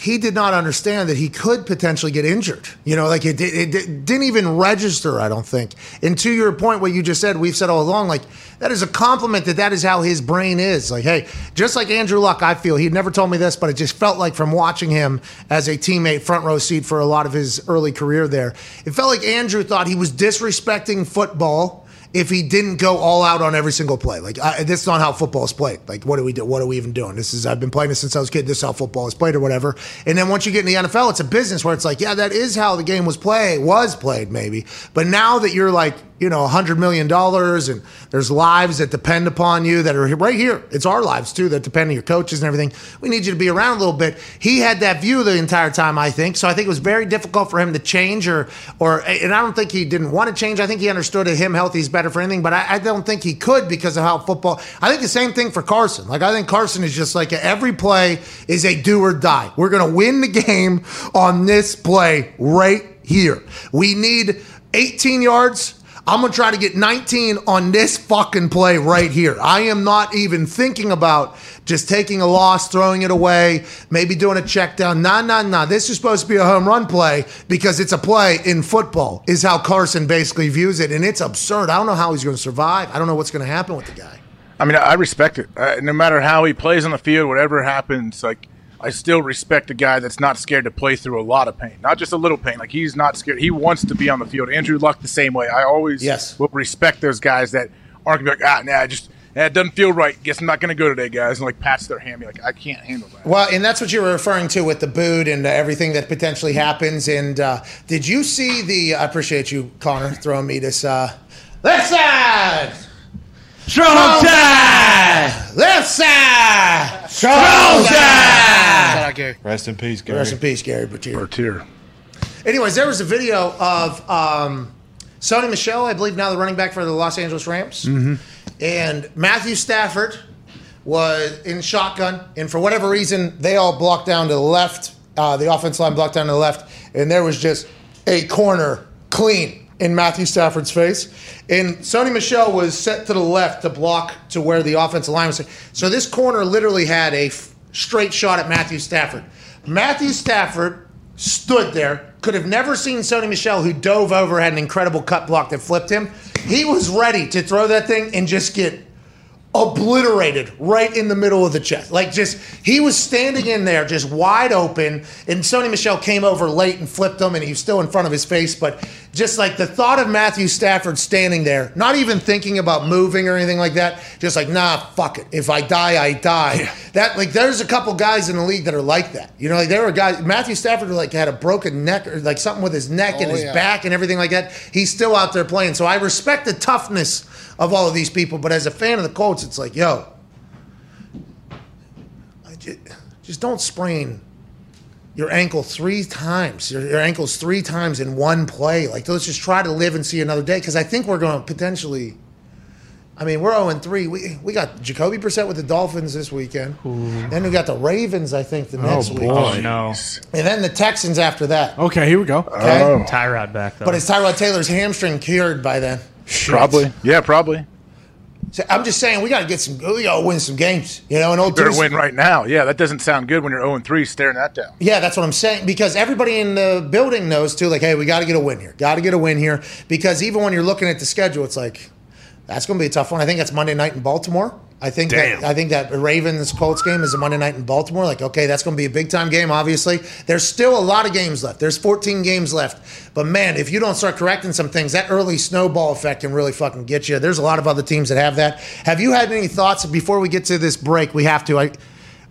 he did not understand that he could potentially get injured. You know, like it, it, did- didn't even register, I don't think. And to your point, what you just said, we've said all along, like that is a compliment that that is how his brain is. Like, hey, just like Andrew Luck, I feel he'd never told me this, but it just felt like from watching him as a teammate, front row seat for a lot of his early career there, it felt like Andrew thought he was disrespecting football if he didn't go all out on every single play. Like I, this is not how football is played. Like what do we do? What are we even doing? This is I've been playing this since I was a kid. This is how football is played or whatever. And then once you get in the NFL, it's a business where it's like, yeah, that is how the game was played, was played maybe. But now that you're like, you know, a hundred million dollars and there's lives that depend upon you that are right here. It's our lives too that depend on your coaches and everything. We need you to be around a little bit. He had that view the entire time, I think. So I think it was very difficult for him to change or or and I don't think he didn't want to change. I think he understood that him healthy is better for anything, but I, I don't think he could because of how football I think the same thing for Carson. Like I think Carson is just like every play is a do or die. We're gonna win the game on this play right here. We need 18 yards. I'm gonna try to get 19 on this fucking play right here. I am not even thinking about just taking a loss, throwing it away, maybe doing a check down. Nah, nah, nah. This is supposed to be a home run play because it's a play in football, is how Carson basically views it. And it's absurd. I don't know how he's gonna survive. I don't know what's gonna happen with the guy. I mean, I respect it. Uh, no matter how he plays on the field, whatever happens, like I still respect a guy that's not scared to play through a lot of pain, not just a little pain. Like he's not scared. He wants to be on the field. Andrew Luck the same way. I always Yes. will respect those guys that aren't gonna be like, ah, nah, just nah, it doesn't feel right. Guess I'm not gonna go today, guys, and like pats their hand. Be like, I can't handle that. Well, and that's what you were referring to with the boot and uh, everything that potentially happens. And uh, did you see the? I appreciate you, Connor, throwing me this. Uh, side, strong side, left side, strong side. Shout out Gary. Rest in peace, Gary. Rest in peace, Gary Bertier. Or tear. Anyways, there was a video of um, Sony Michel, I believe now the running back for the Los Angeles Rams, and Matthew Stafford was in shotgun, and for whatever reason, they all blocked down to the left. Uh, the offense line blocked down to the left, and there was just a corner clean in Matthew Stafford's face. And Sony Michel was set to the left to block to where the offensive line was. So this corner literally had a f- straight shot at Matthew Stafford. Matthew Stafford stood there, could have never seen Sony Michel, who dove over, had an incredible cut block that flipped him. He was ready to throw that thing and just get obliterated right in the middle of the chest. Like just he was standing in there just wide open and Sony Michel came over late and flipped him and he was still in front of his face but just like the thought of Matthew Stafford standing there not even thinking about moving or anything like that just like nah fuck it. If I die I die. That like there's a couple guys in the league that are like that. You know like there were guys Matthew Stafford like had a broken neck or like something with his neck oh, and Oh, his yeah. back and everything like that. He's still out there playing. So I respect the toughness of all of these people. But as a fan of the Colts, it's like, yo, I ju- just don't sprain your ankle three times. Your, your ankles three times in one play. Like, let's just try to live and see another day. Because I think we're going to potentially. I mean, we're 0 3. We, we got Jacoby Brissett with the Dolphins this weekend. Then we got the Ravens, I think, the oh, next week. Oh no, And then the Texans after that. Okay, here we go. Okay? Tyrod back though. But is Tyrod Taylor's hamstring cured by then? Probably. Yeah, probably. So I'm just saying we got to get some. We got to win some games. You know, and old Better win right now. Yeah, that doesn't sound good when you're 0 3 staring that down. Yeah, that's what I'm saying. Because everybody in the building knows too. Like, hey, we got to get a win here. Got to get a win here. Because even when you're looking at the schedule, it's like that's going to be a tough one. I think that's Monday night in Baltimore. I think Damn. that I think that Ravens Colts game is a Monday night in Baltimore. Like, okay, that's going to be a big time game. Obviously, there's still a lot of games left. There's 14 games left. But man, if you don't start correcting some things, that early snowball effect can really fucking get you. There's a lot of other teams that have that. Have you had any thoughts before we get to this break? We have to. I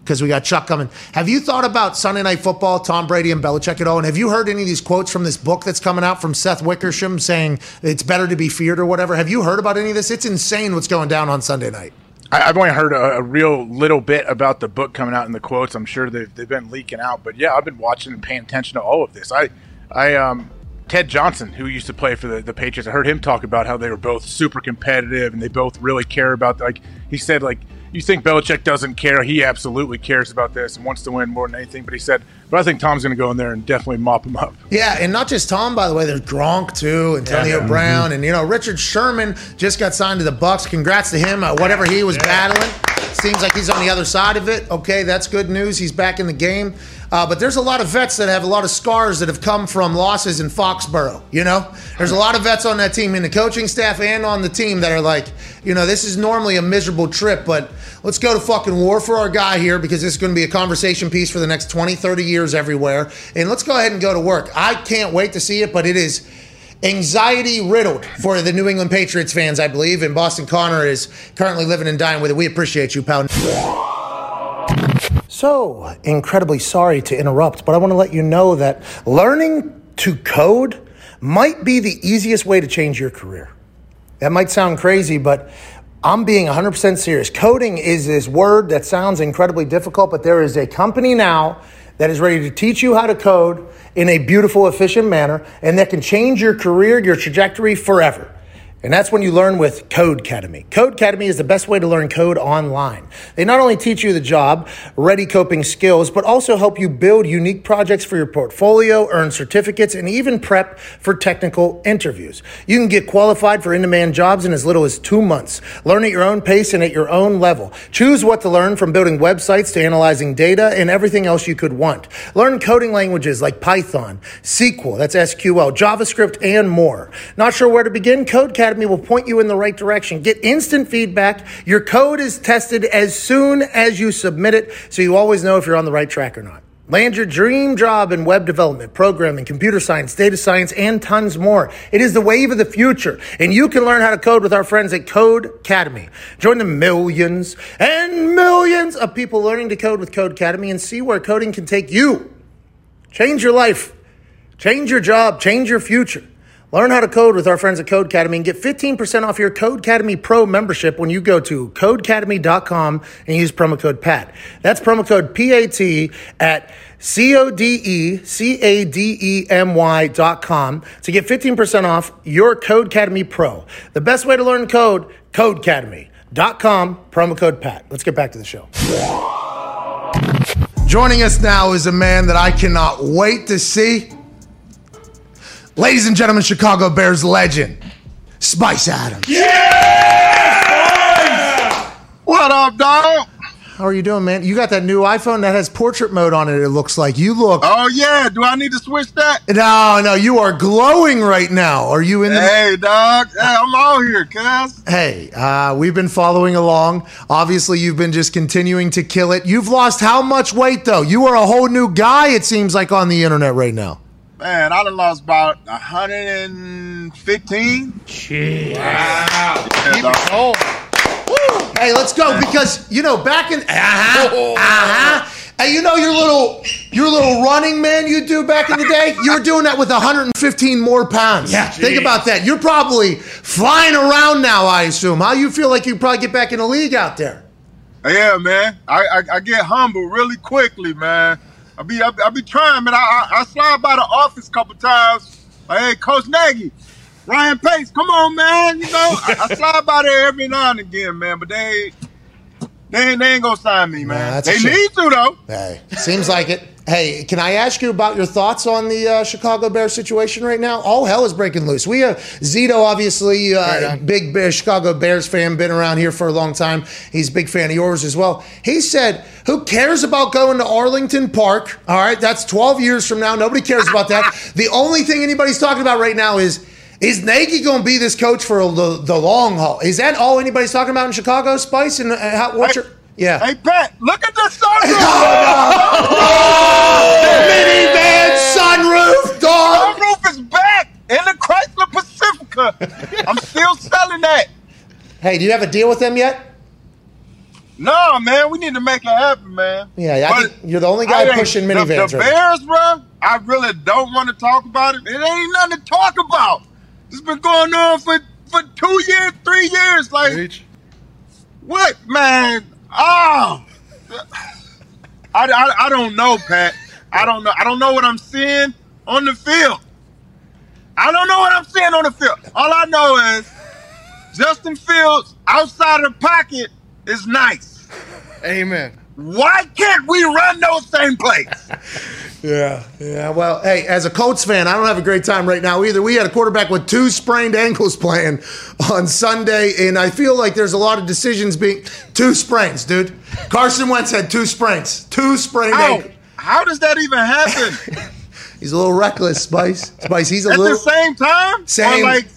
because we got Chuck coming. Have you thought about Sunday Night Football, Tom Brady and Belichick at all? And have you heard any of these quotes from this book that's coming out from Seth Wickersham saying it's better to be feared or whatever? Have you heard about any of this? It's insane what's going down on Sunday night. I, I've only heard a, a real little bit about the book coming out in the quotes. I'm sure they've, they've been leaking out, but yeah, I've been watching and paying attention to all of this. I, I, um, Ted Johnson, who used to play for the, the Patriots, I heard him talk about how they were both super competitive and they both really care about. Like he said, like you think Belichick doesn't care, he absolutely cares about this and wants to win more than anything. But he said, but I think Tom's going to go in there and definitely mop him up. Yeah, and not just Tom, by the way. There's Gronk too, Antonio Brown, and you know Richard Sherman just got signed to the Bucs. Congrats to him. Uh, whatever he was battling, seems like he's on the other side of it. Okay, that's good news. He's back in the game. Uh, but there's a lot of vets that have a lot of scars that have come from losses in Foxborough. You know, there's a lot of vets on that team, in the coaching staff and on the team that are like, you know, this is normally a miserable trip, but let's go to fucking war for our guy here because this is going to be a conversation piece for the next 20, 30 years everywhere. And let's go ahead and go to work. I can't wait to see it, but it is anxiety riddled for the New England Patriots fans, I believe. And Boston Connor is currently living and dying with it. We appreciate you, pal. So, incredibly sorry to interrupt, but I want to let you know that learning to code might be the easiest way to change your career. That might sound crazy, but I'm being 100% serious. Coding is this word that sounds incredibly difficult, but there is a company now that is ready to teach you how to code in a beautiful, efficient manner, and that can change your career, your trajectory forever. And that's when you learn with Codecademy. Code Academy is the best way to learn code online. They not only teach you the job, ready coding skills, but also help you build unique projects for your portfolio, earn certificates, and even prep for technical interviews. You can get qualified for in-demand jobs in as little as two months. Learn at your own pace and at your own level. Choose what to learn from building websites to analyzing data and everything else you could want. Learn coding languages like Python, SQL, that's SQL, JavaScript, and more. Not sure where to begin? Code Academy will point you in the right direction. Get instant feedback. Your code is tested as soon as you submit it, so you always know if you're on the right track or not. Land your dream job in web development, programming, computer science, data science, and tons more. It is the wave of the future, and you can learn how to code with our friends at Codecademy. Join the millions and millions of people learning to code with Codecademy and see where coding can take you. Change your life, change your job, change your future. Learn how to code with our friends at Codecademy and get 15% off your Codecademy Pro membership when you go to codecademy.com and use promo code PAT. That's promo code PAT at E C-O-D-E-C-A-D-E-M-Y dot com to get 15% off your Codecademy Pro. The best way to learn code, codecademy.com, promo code PAT. Let's get back to the show. Joining us now is a man that I cannot wait to see. Ladies and gentlemen, Chicago Bears legend, Spice Adams. Yeah! What up, dog? How are you doing, man? You got that new iPhone that has portrait mode on it. It looks like you look. Oh yeah, do I need to switch that? No, no, you are glowing right now. Are you in the? Hey, dog. Hey, I'm out here, cuz. Hey, uh, we've been following along. Obviously, you've been just continuing to kill it. You've lost how much weight though? You are a whole new guy. It seems like on the internet right now. Man, I done lost about 115. Jeez. Yeah, Keep it. Hey, let's go because you know back in uh huh uh huh. Hey, you know your little your little running man you do back in the day. You were doing that with 115 more pounds. Yeah. think about that. You're probably flying around now. I assume. How you feel like you probably get back in the league out there? Yeah, man. I, I I get humble really quickly, man. I be I, I be trying, man. I, I I slide by the office a couple times. Like, hey, Coach Nagy, Ryan Pace, come on, man. You know, I, I slide by there every now and again, man. But they ain't they ain't, they ain't gonna sign me, man. a they need to though. Hey, seems like it. Hey, can I ask you about your thoughts on the uh, Chicago Bears situation right now? All hell is breaking loose. We have Zito, obviously, uh, big Bear, Chicago Bears fan, been around here for a long time. He's a big fan of yours as well. He said, "Who cares about going to Arlington Park? All right, that's 12 years from now. Nobody cares about that. the only thing anybody's talking about right now is." Is Nagy going to be this coach for the, the long haul? Is that all anybody's talking about in Chicago, Spice? And uh, how, what's your yeah? Hey, Pat, look at the sunroof. The Minivan sunroof, dog. sunroof is back in the Chrysler Pacifica. I'm still selling that. Hey, do you have a deal with them yet? No, man, we need to make it happen, man. Yeah, I think you're the only guy pushing minivans The, right now. Bears, bro, I really don't want to talk about it. It ain't nothing to talk about. It's been going on for, for two years, three years. Like, Preach. what, man? Oh, I, I, I don't know, Pat. I don't know. I don't know what I'm seeing on the field. I don't know what I'm seeing on the field. All I know is Justin Fields outside of the pocket is nice. Amen. Why can't we run those same plays? Yeah, yeah. Well, hey, as a Colts fan, I don't have a great time right now either. We had a quarterback with two sprained ankles playing on Sunday, and I feel like there's a lot of decisions being two sprains, dude. Carson Wentz had two sprains, two sprained How? ankles. How does that even happen? He's a little reckless, Spice. Spice, he's a at little At the same time? Same. Like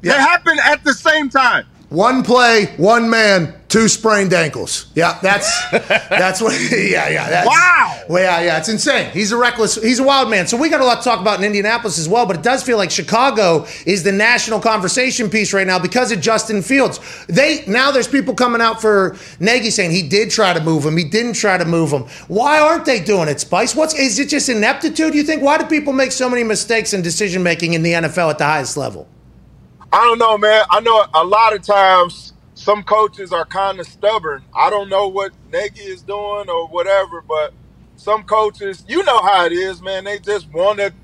Yeah. they happen at the same time. one play, one man, two sprained ankles. Yeah, that's that's what. Yeah, yeah. That's, Wow. Well, yeah, yeah. It's insane. He's a reckless. He's a wild man. So we got a lot to talk about in Indianapolis as well. But it does feel like Chicago is the national conversation piece right now because of Justin Fields. They now there's people coming out for Nagy saying he did try to move him. He didn't try to move him. Why aren't they doing it, Spice? What's is it just ineptitude? You think? Why do people make so many mistakes in decision making in the NFL at the highest level? I don't know, man. I know a lot of times some coaches are kind of stubborn. I don't know what Nagy is doing or whatever, but some coaches, you know how it is, man. They just want to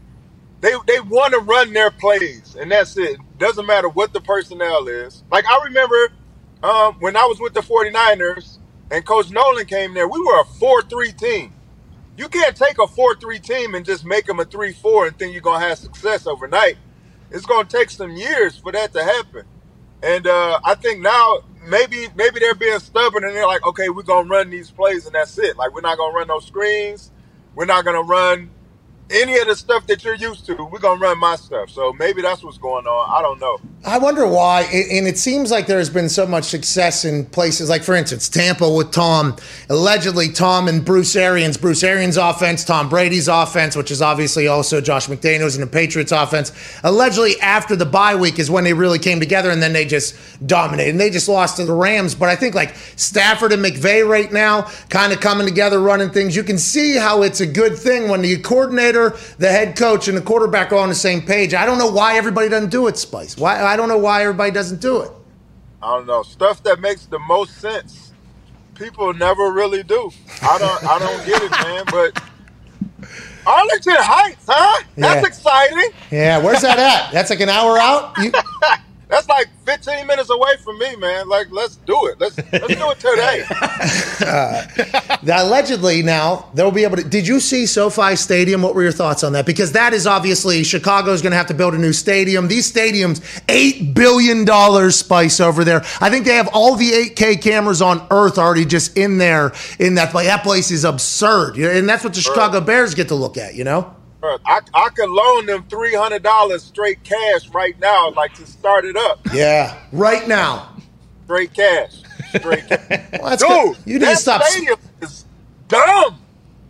they they want to run their plays, and that's it. Doesn't matter what the personnel is. Like I remember um, when I was with the 49ers and Coach Nolan came there, we were a 4-3 team. You can't take a 4-3 team and just make them a 3-4 and think you're going to have success overnight it's going to take some years for that to happen. And uh, I think now maybe maybe they're being stubborn and they're like, okay, we're to run these plays and that's it. Like we're not to run no screens. We're not to run any of the stuff that you're used to. We're to run my stuff. So maybe that's what's going on. I don't know. I wonder why, and it seems like there has been so much success in places like, for instance, Tampa with Tom. Allegedly, Tom and Bruce Arians, Bruce Arians' offense, Tom Brady's offense, which is obviously also Josh McDaniels and the Patriots' offense. Allegedly, after the bye week is when they really came together, and then they just dominated. And they just lost to the Rams. But I think like Stafford and McVay right now, kind of coming together, running things. You can see how it's a good thing when the coordinator, the head coach, and the quarterback are on the same page. I don't know why everybody doesn't do it, Spice. Why? I don't know why everybody doesn't do it. I don't know. Stuff that makes the most sense. People never really do. I don't I don't get it, man. But Arlington Heights, huh? That's Yeah. exciting. Yeah, where's that at? That's like an hour out. You, That's like 15 minutes away from me, man. Like, let's do it. Let's let's do it today. Uh, that allegedly now they'll be able to. Did you see SoFi Stadium? What were your thoughts on that? Because that is obviously Chicago's going to have to build a new stadium. These stadiums, eight billion dollars, spice over there. I think they have all the 8K cameras on Earth already just in there in that place. That place is absurd, and that's what the Chicago Bears get to look at. You know. I, I could loan them $300 straight cash right now, like to start it up. Yeah, right now. Straight cash. Straight cash. Well, Dude, good. You need to that stop. stadium is dumb.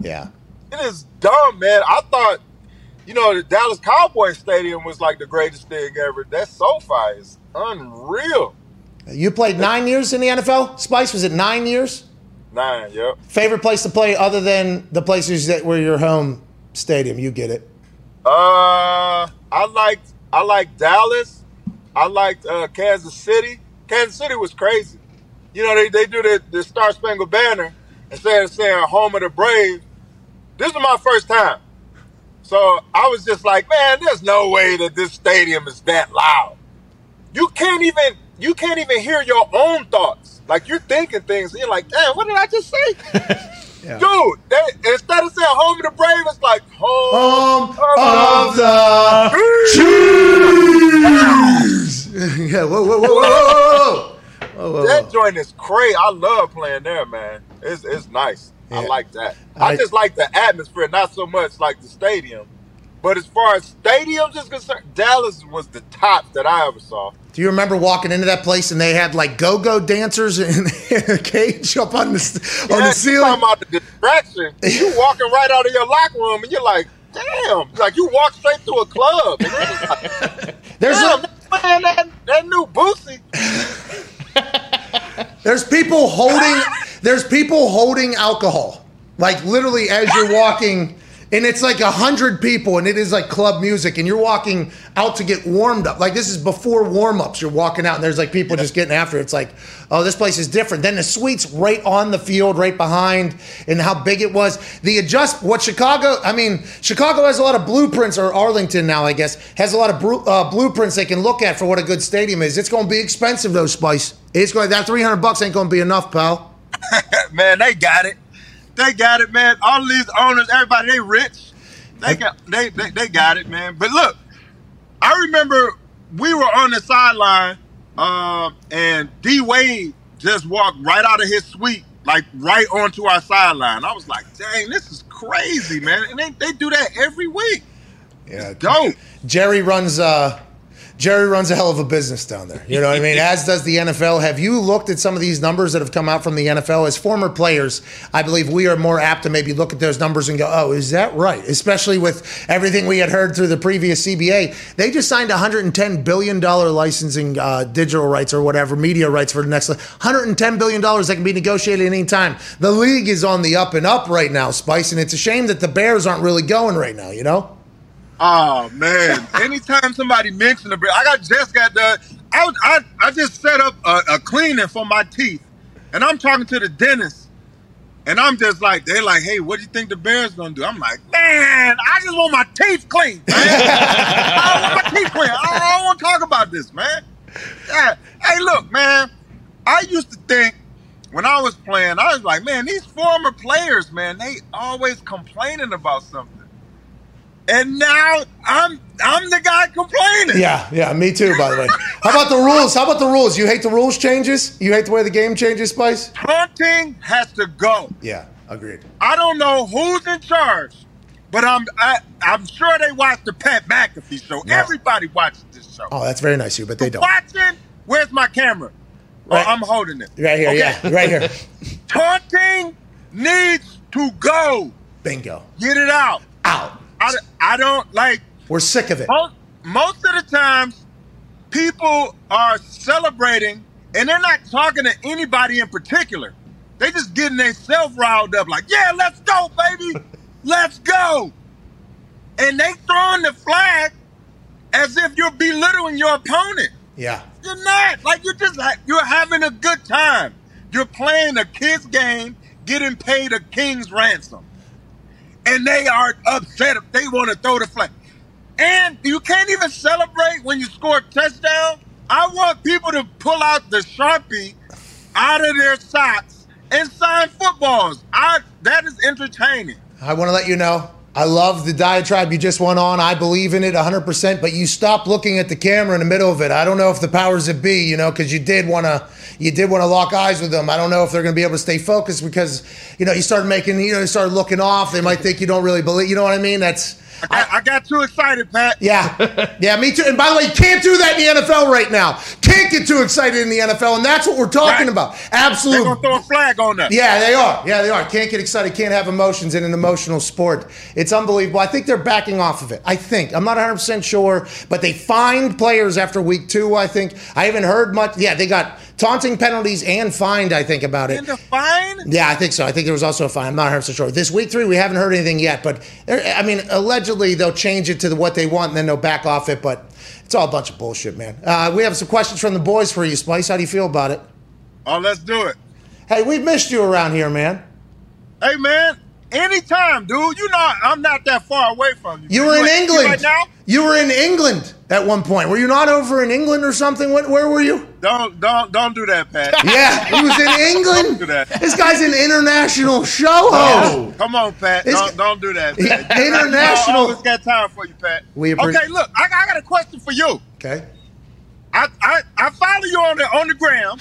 Yeah. It is dumb, man. I thought, you know, the Dallas Cowboys Stadium was like the greatest thing ever. That SoFi is unreal. You played nine years in the NFL. Spice was it nine years? Nine, yep. Favorite place to play other than the places that were your home stadium? You get it. Uh, I liked I liked Dallas. I liked uh, Kansas City. Kansas City was crazy. You know, they, they do the, the Star Spangled Banner instead of saying home of the brave. This is my first time. So I was just like, man, there's no way that this stadium is that loud. You can't even you can't even hear your own thoughts. Like you're thinking things and you're like, damn, what did I just say? Dude, they, instead of saying home of the brave, it's like home, Home of the Chiefs. yeah, whoa, whoa, whoa, whoa, whoa, whoa. That joint is crazy. I love playing there, man. It's it's nice. I like that. I- I just like the atmosphere, not so much like the stadium. But as far as stadiums is concerned, Dallas was the top that I ever saw. Do you remember walking into that place and they had like go-go dancers in a cage up on the st- on Yeah, the ceiling? talking about the distraction. You walking right out of your locker room and you're like, damn, like you walk straight to a club. And then it's like, There's a, man, that, that new Boosie. there's people holding there's people holding alcohol like literally as you're walking and it's like a hundred people and it is like club music and you're walking out to get warmed up. Like this is before warm-ups you're walking out and there's like people just getting after it. it's like oh this place is different. Then the suites right on the field right behind and how big it was. The adjust what chicago i mean chicago has a lot of blueprints or arlington now i guess has a lot of bru- uh, blueprints they can look at for what a good stadium is. It's going to be expensive though spice. It's going that 300 bucks ain't going to be enough pal. Man, they got it. They got it, man. All of these owners, everybody, they rich. They got they, they they got it, man. But look, I remember we were on the sideline, uh, and D Wade just walked right out of his suite, like right onto our sideline. I was like, dang, this is crazy, man. And they, they do that every week. Yeah, Dope. Jerry runs uh Jerry runs a hell of a business down there. You know what I mean? As does the NFL. Have you looked at some of these numbers that have come out from the NFL? As former players, I believe we are more apt to maybe look at those numbers and go, "Oh, is that right?" Especially with everything we had heard through the previous CBA. They just signed 110 billion dollar licensing uh, digital rights or whatever media rights for the next 110 billion dollars that can be negotiated at any time. The league is on the up and up right now, Spice, and it's a shame that the Bears aren't really going right now. You know? Oh man! Anytime somebody mentioned the bear, I got just got done. I, I I just set up a, a cleaning for my teeth, and I'm talking to the dentist, and I'm just like, they're like, "Hey, what do you think the Bears gonna do?" I'm like, "Man, I just want my teeth clean, man. I want my teeth clean. I don't, I don't want to talk about this, man." Yeah. Hey, look, man. I used to think when I was playing, I was like, man, these former players, man, they always complaining about something. And now I'm I'm the guy complaining. Yeah, yeah, me too, by the way. How about the rules? How about the rules? You hate the rules changes? You hate the way the game changes, Spice? Taunting has to go. Yeah, agreed. I don't know who's in charge, but I'm I, I'm sure they watch the Pat McAfee show. Everybody watches this show. Oh, that's very nice of you, but they don't. Watching? Where's my camera? Oh, right. Oh, I'm holding it. Right here, Okay. yeah, right here. Taunting needs to go. Bingo. Get it out. Out. I, I don't like We're sick of it. most, most of the times people are celebrating and they're not talking to anybody in particular. They just getting themselves riled up like, yeah, let's go, baby. let's go. And they throwing the flag as if you're belittling your opponent. Yeah. You're not. Like you're just like you're having a good time. You're playing a kid's game, getting paid a king's ransom. And they are upset if they want to throw the flag. And you can't even celebrate when you score a touchdown. I want people to pull out the sharpie out of their socks and sign footballs. I that is entertaining. I want to let you know. I love the diatribe you just went on. I believe in it 100%, but you stopped looking at the camera in the middle of it. I don't know if the powers that be, you know, because you did want to, you did want to lock eyes with them. I don't know if they're going to be able to stay focused because, you know, you started making, you know, you started looking off. They might think you don't really believe. You know what I mean? That's. I got, I got too excited, Pat. Yeah, yeah, me too. And by the way, you can't do that in the NFL right now. Can't get too excited in the NFL, and that's what we're talking Right. about. They're Absolutely. gonna throw a flag on that. Yeah, they are. Yeah, they are. Can't get excited. Can't have emotions in an emotional sport. It's unbelievable. I think they're backing off of it. I think. I'm not 100% sure, but they find players after week two, I think. I haven't heard much. Yeah, they got taunting penalties and fined, I think, about it. In the fine? Yeah, I think so. I think there was also a fine. I'm not 100% sure. This week three, we haven't heard anything yet, but I mean, allegedly they'll change it to what they want and then they'll back off it, but it's all a bunch of bullshit, man. Uh, we have some questions from the boys for you, Spice. How do you feel about it? Oh, let's do it. Hey, we've missed you around here, man. Hey, man. Anytime, dude. You know I'm not that far away from you. You were in like- England. right now. You were in England at one point. Were you not over in England or something? What, where were you? Don't don't don't do that, Pat. Yeah, he was in Don't do England. that. This guy's an international show Oh, come on, Pat. Don't, don't do that. Pat. international- I always got time for you, Pat. We appre- okay, look, I, I got a question for you. Okay. I, I I follow you on the on the gram.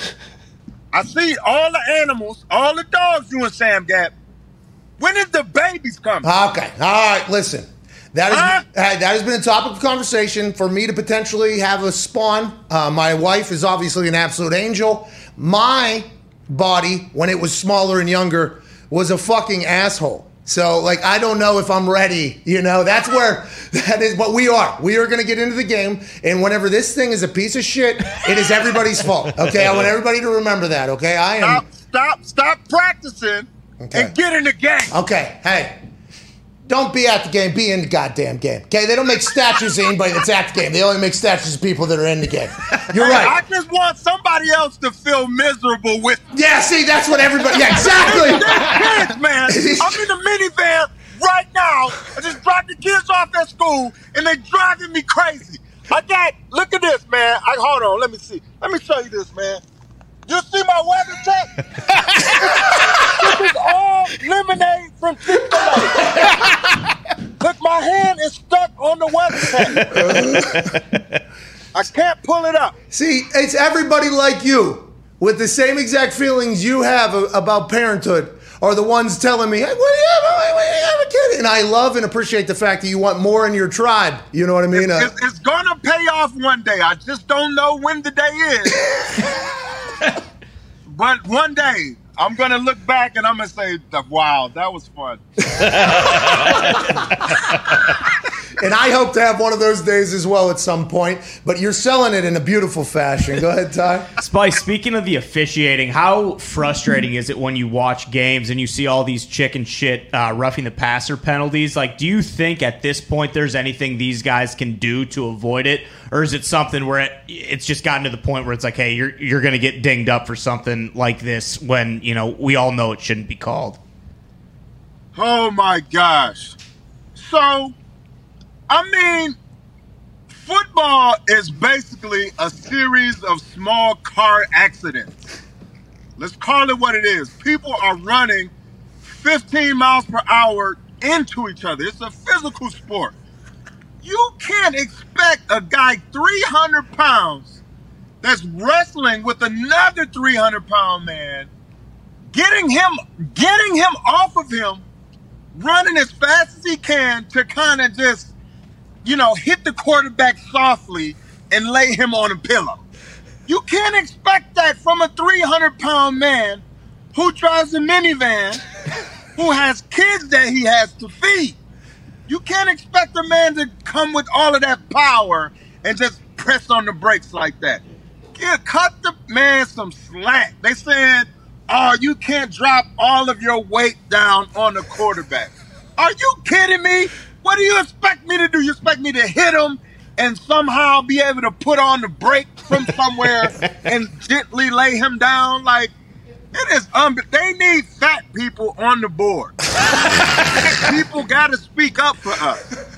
I see all the animals, all the dogs you and Sam got. When is the babies coming? Okay. All right. Listen. That is Huh? uh, that has been a topic of conversation for me to potentially have a spawn. Uh, my wife is obviously an absolute angel. My body, when it was smaller and younger, was a fucking asshole. So, like, I don't know if I'm ready. You know, that's where that is. But we are. We are going to get into the game. And whenever this thing is a piece of shit, it is everybody's fault. Okay. I want everybody to remember that. Okay. I am. Stop, stop, stop practicing Okay. and get in the game. Okay, hey. Don't be at the game, be in the goddamn game. Okay, they don't make statues of anybody that's at the game. They only make statues of people that are in the game. You're right. I just want somebody else to feel miserable with me. Yeah, see, that's what everybody. Yeah, exactly. Kids, man. I'm in the minivan right now. I just dropped the kids off at school, and they're driving me crazy. I got. Look at this, man. I hold on. Let me see. Let me show you this, man. You see my weather check? this is all lemonade from Chick-fil-A. Look, my hand is stuck on the weather check. I can't pull it up. See, it's everybody like you with the same exact feelings you have about parenthood are the ones telling me, hey, what do you have? What do you have a kid? And I love and appreciate the fact that you want more in your tribe. You know what I mean? Uh, It's, it's gonna pay off one day. I just don't know when the day is. but one day, I'm gonna look back and I'm gonna say, "Wow, that was fun." and I hope to have one of those days as well at some point. But you're selling it in a beautiful fashion. Go ahead, Ty. Spice, speaking of the officiating, how frustrating is it when you watch games and you see all these chicken shit uh, roughing the passer penalties? Like, do you think at this point there's anything these guys can do to avoid it, or is it something where it, it's just gotten to the point where it's like, hey, you're you're going to get dinged up for something like this when you know we all know it shouldn't be called? Oh my gosh! So, I mean, football is basically a series of small car accidents. Let's call it what it is. People are running 15 miles per hour into each other. It's a physical sport. You can't expect a guy 300 pounds that's wrestling with another 300 pound man, getting him, getting him off of him, running as fast as he can to kind of just, you know, hit the quarterback softly and lay him on a pillow. You can't expect that from a 300 pound man who drives a minivan, who has kids that he has to feed. You can't expect a man to come with all of that power and just press on the brakes like that. Yeah, cut the man some slack. They said, oh, you can't drop all of your weight down on the quarterback. Are you kidding me? What do you expect me to do? You expect me to hit him and somehow be able to put on the brake from somewhere and gently lay him down? Like, it is un- they need fat people on the board. people got to speak up for us.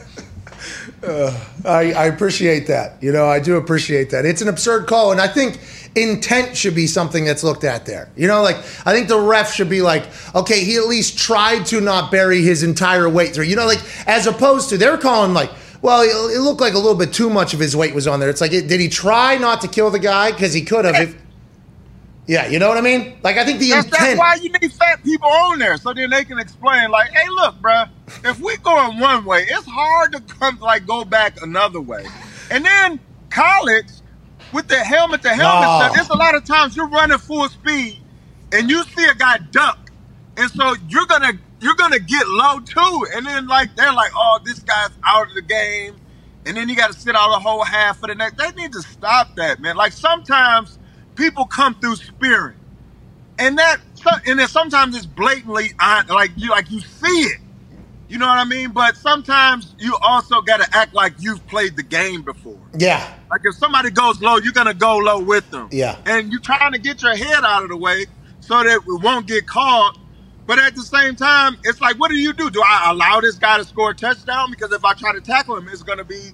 Uh, I, I appreciate that. You know, I do appreciate that. It's an absurd call, and I think intent should be something that's looked at there. You know, like I think the ref should be like, okay, he at least tried to not bury his entire weight through. You know, like as opposed to they're calling like. Well, it looked like a little bit too much of his weight was on there. It's like, did he try not to kill the guy? Because he could have. If, yeah, you know what I mean? Like, I think the That's, intent. that's why you need fat people on there so then they can explain, like, hey, look, bruh, if we going one way, it's hard to come like go back another way. And then college with the helmet the helmet No. stuff, there's a lot of times you're running full speed and you see a guy duck. And so you're gonna you're gonna get low too. And then like they're like, oh, this guy's out of the game. And then you gotta sit out a whole half for the next. They need to stop that, man. Like sometimes people come through spirit. and that and then sometimes it's blatantly on like you like you see it you know what i mean? But sometimes you also got to act like you've played the game before. Yeah, like if somebody goes low you're gonna go low with them. Yeah. and you're trying to get your head out of the way so that we won't get caught. But at the same time it's like what do you do? Do i allow this guy to score a touchdown? Because if i try to tackle him it's gonna be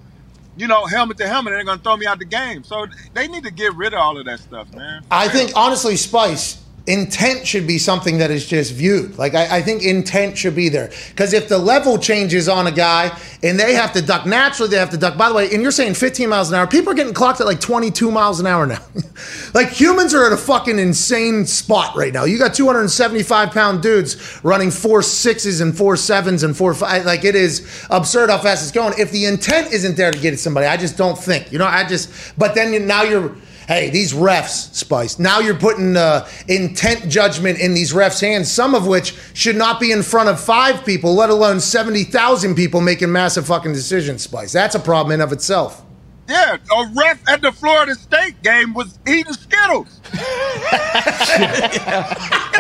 you know helmet to helmet and they're gonna throw me out the game. So they need to get rid of all of that stuff man. I think honestly, Spice intent should be something that is just viewed. Like I, I think intent should be there because if the level changes on a guy and they have to duck, naturally they have to duck. By the way, and you're saying 15 miles an hour, people are getting clocked at like 22 miles an hour now. like humans are at a fucking insane spot right now. You got 275 pound dudes running four sixes and four sevens and four five. Like it is absurd how fast it's going. If the intent isn't there to get at somebody, I just don't think. You know, I just. But then now you're. Hey, these refs, Spice. Now you're putting uh, intent judgment in these refs' hands, some of which should not be in front of five people, let alone 70,000 people making massive fucking decisions, Spice. That's a problem in of itself. Yeah, a ref at the Florida State game was eating Skittles. Get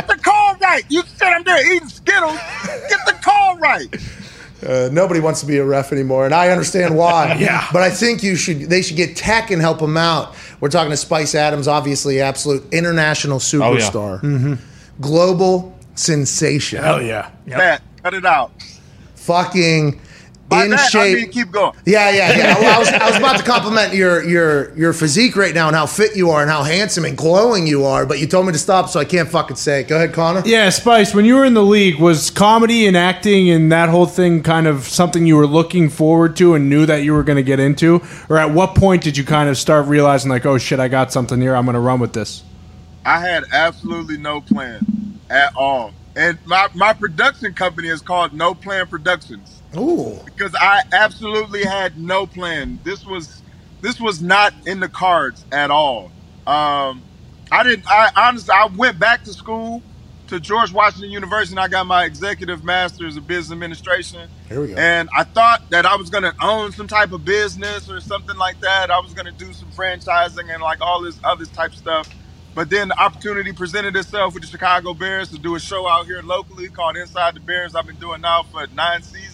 the call right. You sit up there eating Skittles. Get the call right. Uh, nobody wants to be a ref anymore, and I understand why. yeah. But I think you should. They should get tech and help them out. We're talking to Spice Adams, obviously, absolute international oh, superstar, mm-hmm. global sensation. Hell yeah. Matt, cut it out. Fucking By in that, shape. I mean keep going. Yeah, yeah, yeah. Well, I was, I was about to compliment your your your physique right now and how fit you are and how handsome and glowing you are, but you told me to stop, so I can't fucking say it. Go ahead, Connor. Yeah, Spice, when you were in the league, was comedy and acting and that whole thing kind of something you were looking forward to and knew that you were going to get into? Or at what point did you kind of start realizing, like, oh shit, I got something here, I'm going to run with this? I had absolutely no plan at all. And my, my production company is called No Plan Productions. Ooh. Because I absolutely had no plan. This was this was not in the cards at all. Um, I didn't I honestly I went back to school to George Washington University and I got my executive master's of business administration. Here we go. And I thought that I was gonna own some type of business or something like that. I was gonna do some franchising and like all this other type of stuff. But then the opportunity presented itself with the Chicago Bears to do a show out here locally called Inside the Bears. I've been doing now for nine seasons.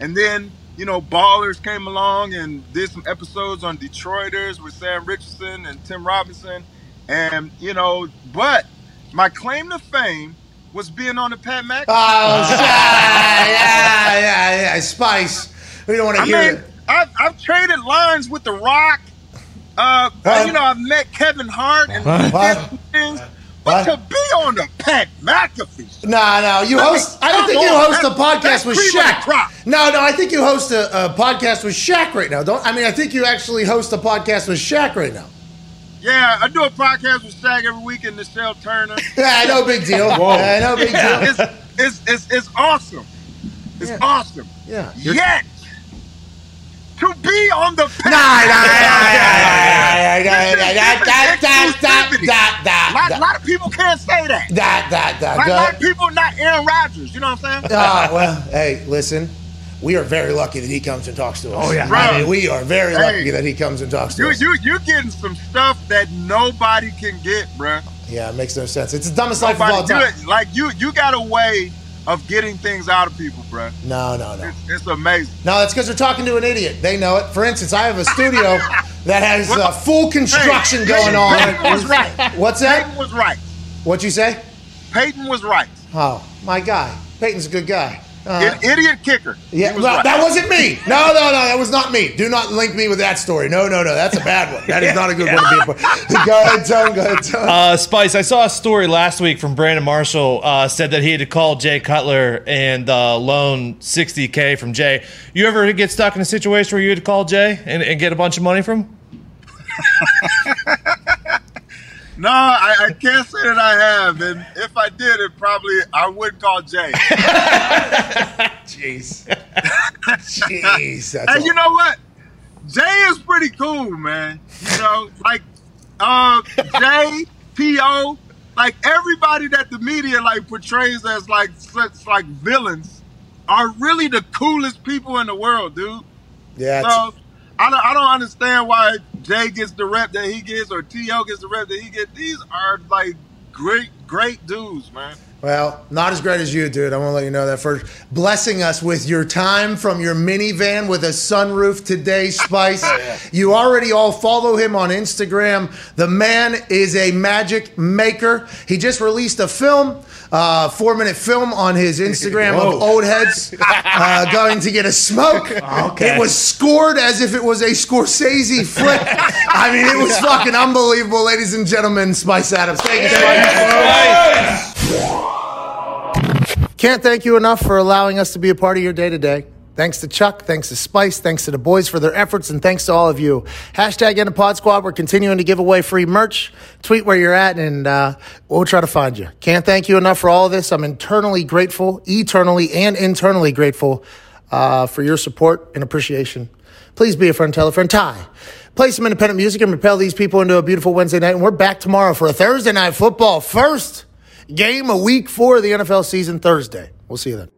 And then, you know, Ballers came along and did some episodes on Detroiters with Sam Richardson and Tim Robinson. And, you know, but my claim to fame was being on the Pat McAfee. Oh, yeah, yeah, yeah, yeah. Spice. We don't want to I hear mean, it. I've, I've traded lines with The Rock. Uh, Huh? you know, I've met Kevin Hart and What? What? But to be on the Pat McAfee show, No, no, you I mean, host. I don't think you on, host a podcast with Shaq. No, no, I think you host a, a podcast with Shaq right now. Don't I mean? I think you actually host a podcast with Shaq right now. yeah, I do a podcast with Shaq every week in Nischelle Turner. Yeah, no big deal. Yeah, no big deal. it's, it's, it's, it's awesome. It's Yeah. awesome. Yeah. Yet, to be on the panel. A lot of people can't say that. That that that. A lot of people not Aaron Rodgers. You know what I'm saying? Ah, uh, well, hey, listen. We are very lucky that he comes and talks to us. Oh yeah, right. I mean, we are very lucky that he comes and talks to you, us. You you getting some stuff that nobody can get, bruh. Yeah, it makes no sense. It's the dumbest Nobody life of all time. Like you, you got a way of getting things out of people, bruh. No, no, no. It's, it's amazing. No, that's because they're talking to an idiot. They know it. For instance, I have a studio that has uh, full construction Hey, going on. Peyton was right. What's that? Peyton was right. What'd you say? Peyton was right. Oh, my guy. Peyton's a good guy. I- idiot kicker. Yeah, was well, right. that wasn't me. No, no, no, that was not me. Do not link me with that story. No, no, no, that's a bad one. That is not a good one to be a part. Go ahead, Tone. Go ahead, Tone. Uh, Spice, I saw a story last week from Brandon Marshall. Uh, said that he had to call Jay Cutler and uh, loan 60K from Jay. You ever get stuck in a situation where you had to call Jay and, and get a bunch of money from him? No, I, I can't say that I have. And if I did, it probably I would call Jay. Jeez. Jeez. And all. you know what? Jay is pretty cool, man. You know, like uh, Jay, T.O., like everybody that the media like portrays as like such like villains are really the coolest people in the world, dude. yeah, So I don't, I don't understand why Jay gets the rep that he gets or T.O. gets the rep that he gets. These are like great, great dudes, man. Well, not as great as you, dude. I want to let you know that first. Blessing us with your time from your minivan with a sunroof today, Spice. You already all follow him on Instagram. The man is a magic maker. He just released a film, uh, four minute film on his Instagram of old heads uh, going to get a smoke. Okay. It was scored as if it was a Scorsese flick. I mean, it was fucking unbelievable, ladies and gentlemen. Spice Adams. Thank you, Spice. Can't thank you enough for allowing us to be a part of your day to day. Thanks to Chuck, thanks to Spice, thanks to the boys for their efforts, and thanks to all of you. Hashtag in the pod squad. We're continuing to give away free merch. Tweet where you're at, and uh, we'll try to find you. Can't thank you enough for all of this. I'm internally grateful, eternally and internally grateful uh, for your support and appreciation. Please be a friend, tell a friend. Ty, play some independent music and propel these people into a beautiful Wednesday night. And we're back tomorrow for a Thursday night football first game of week four of the NFL season Thursday. We'll see you then.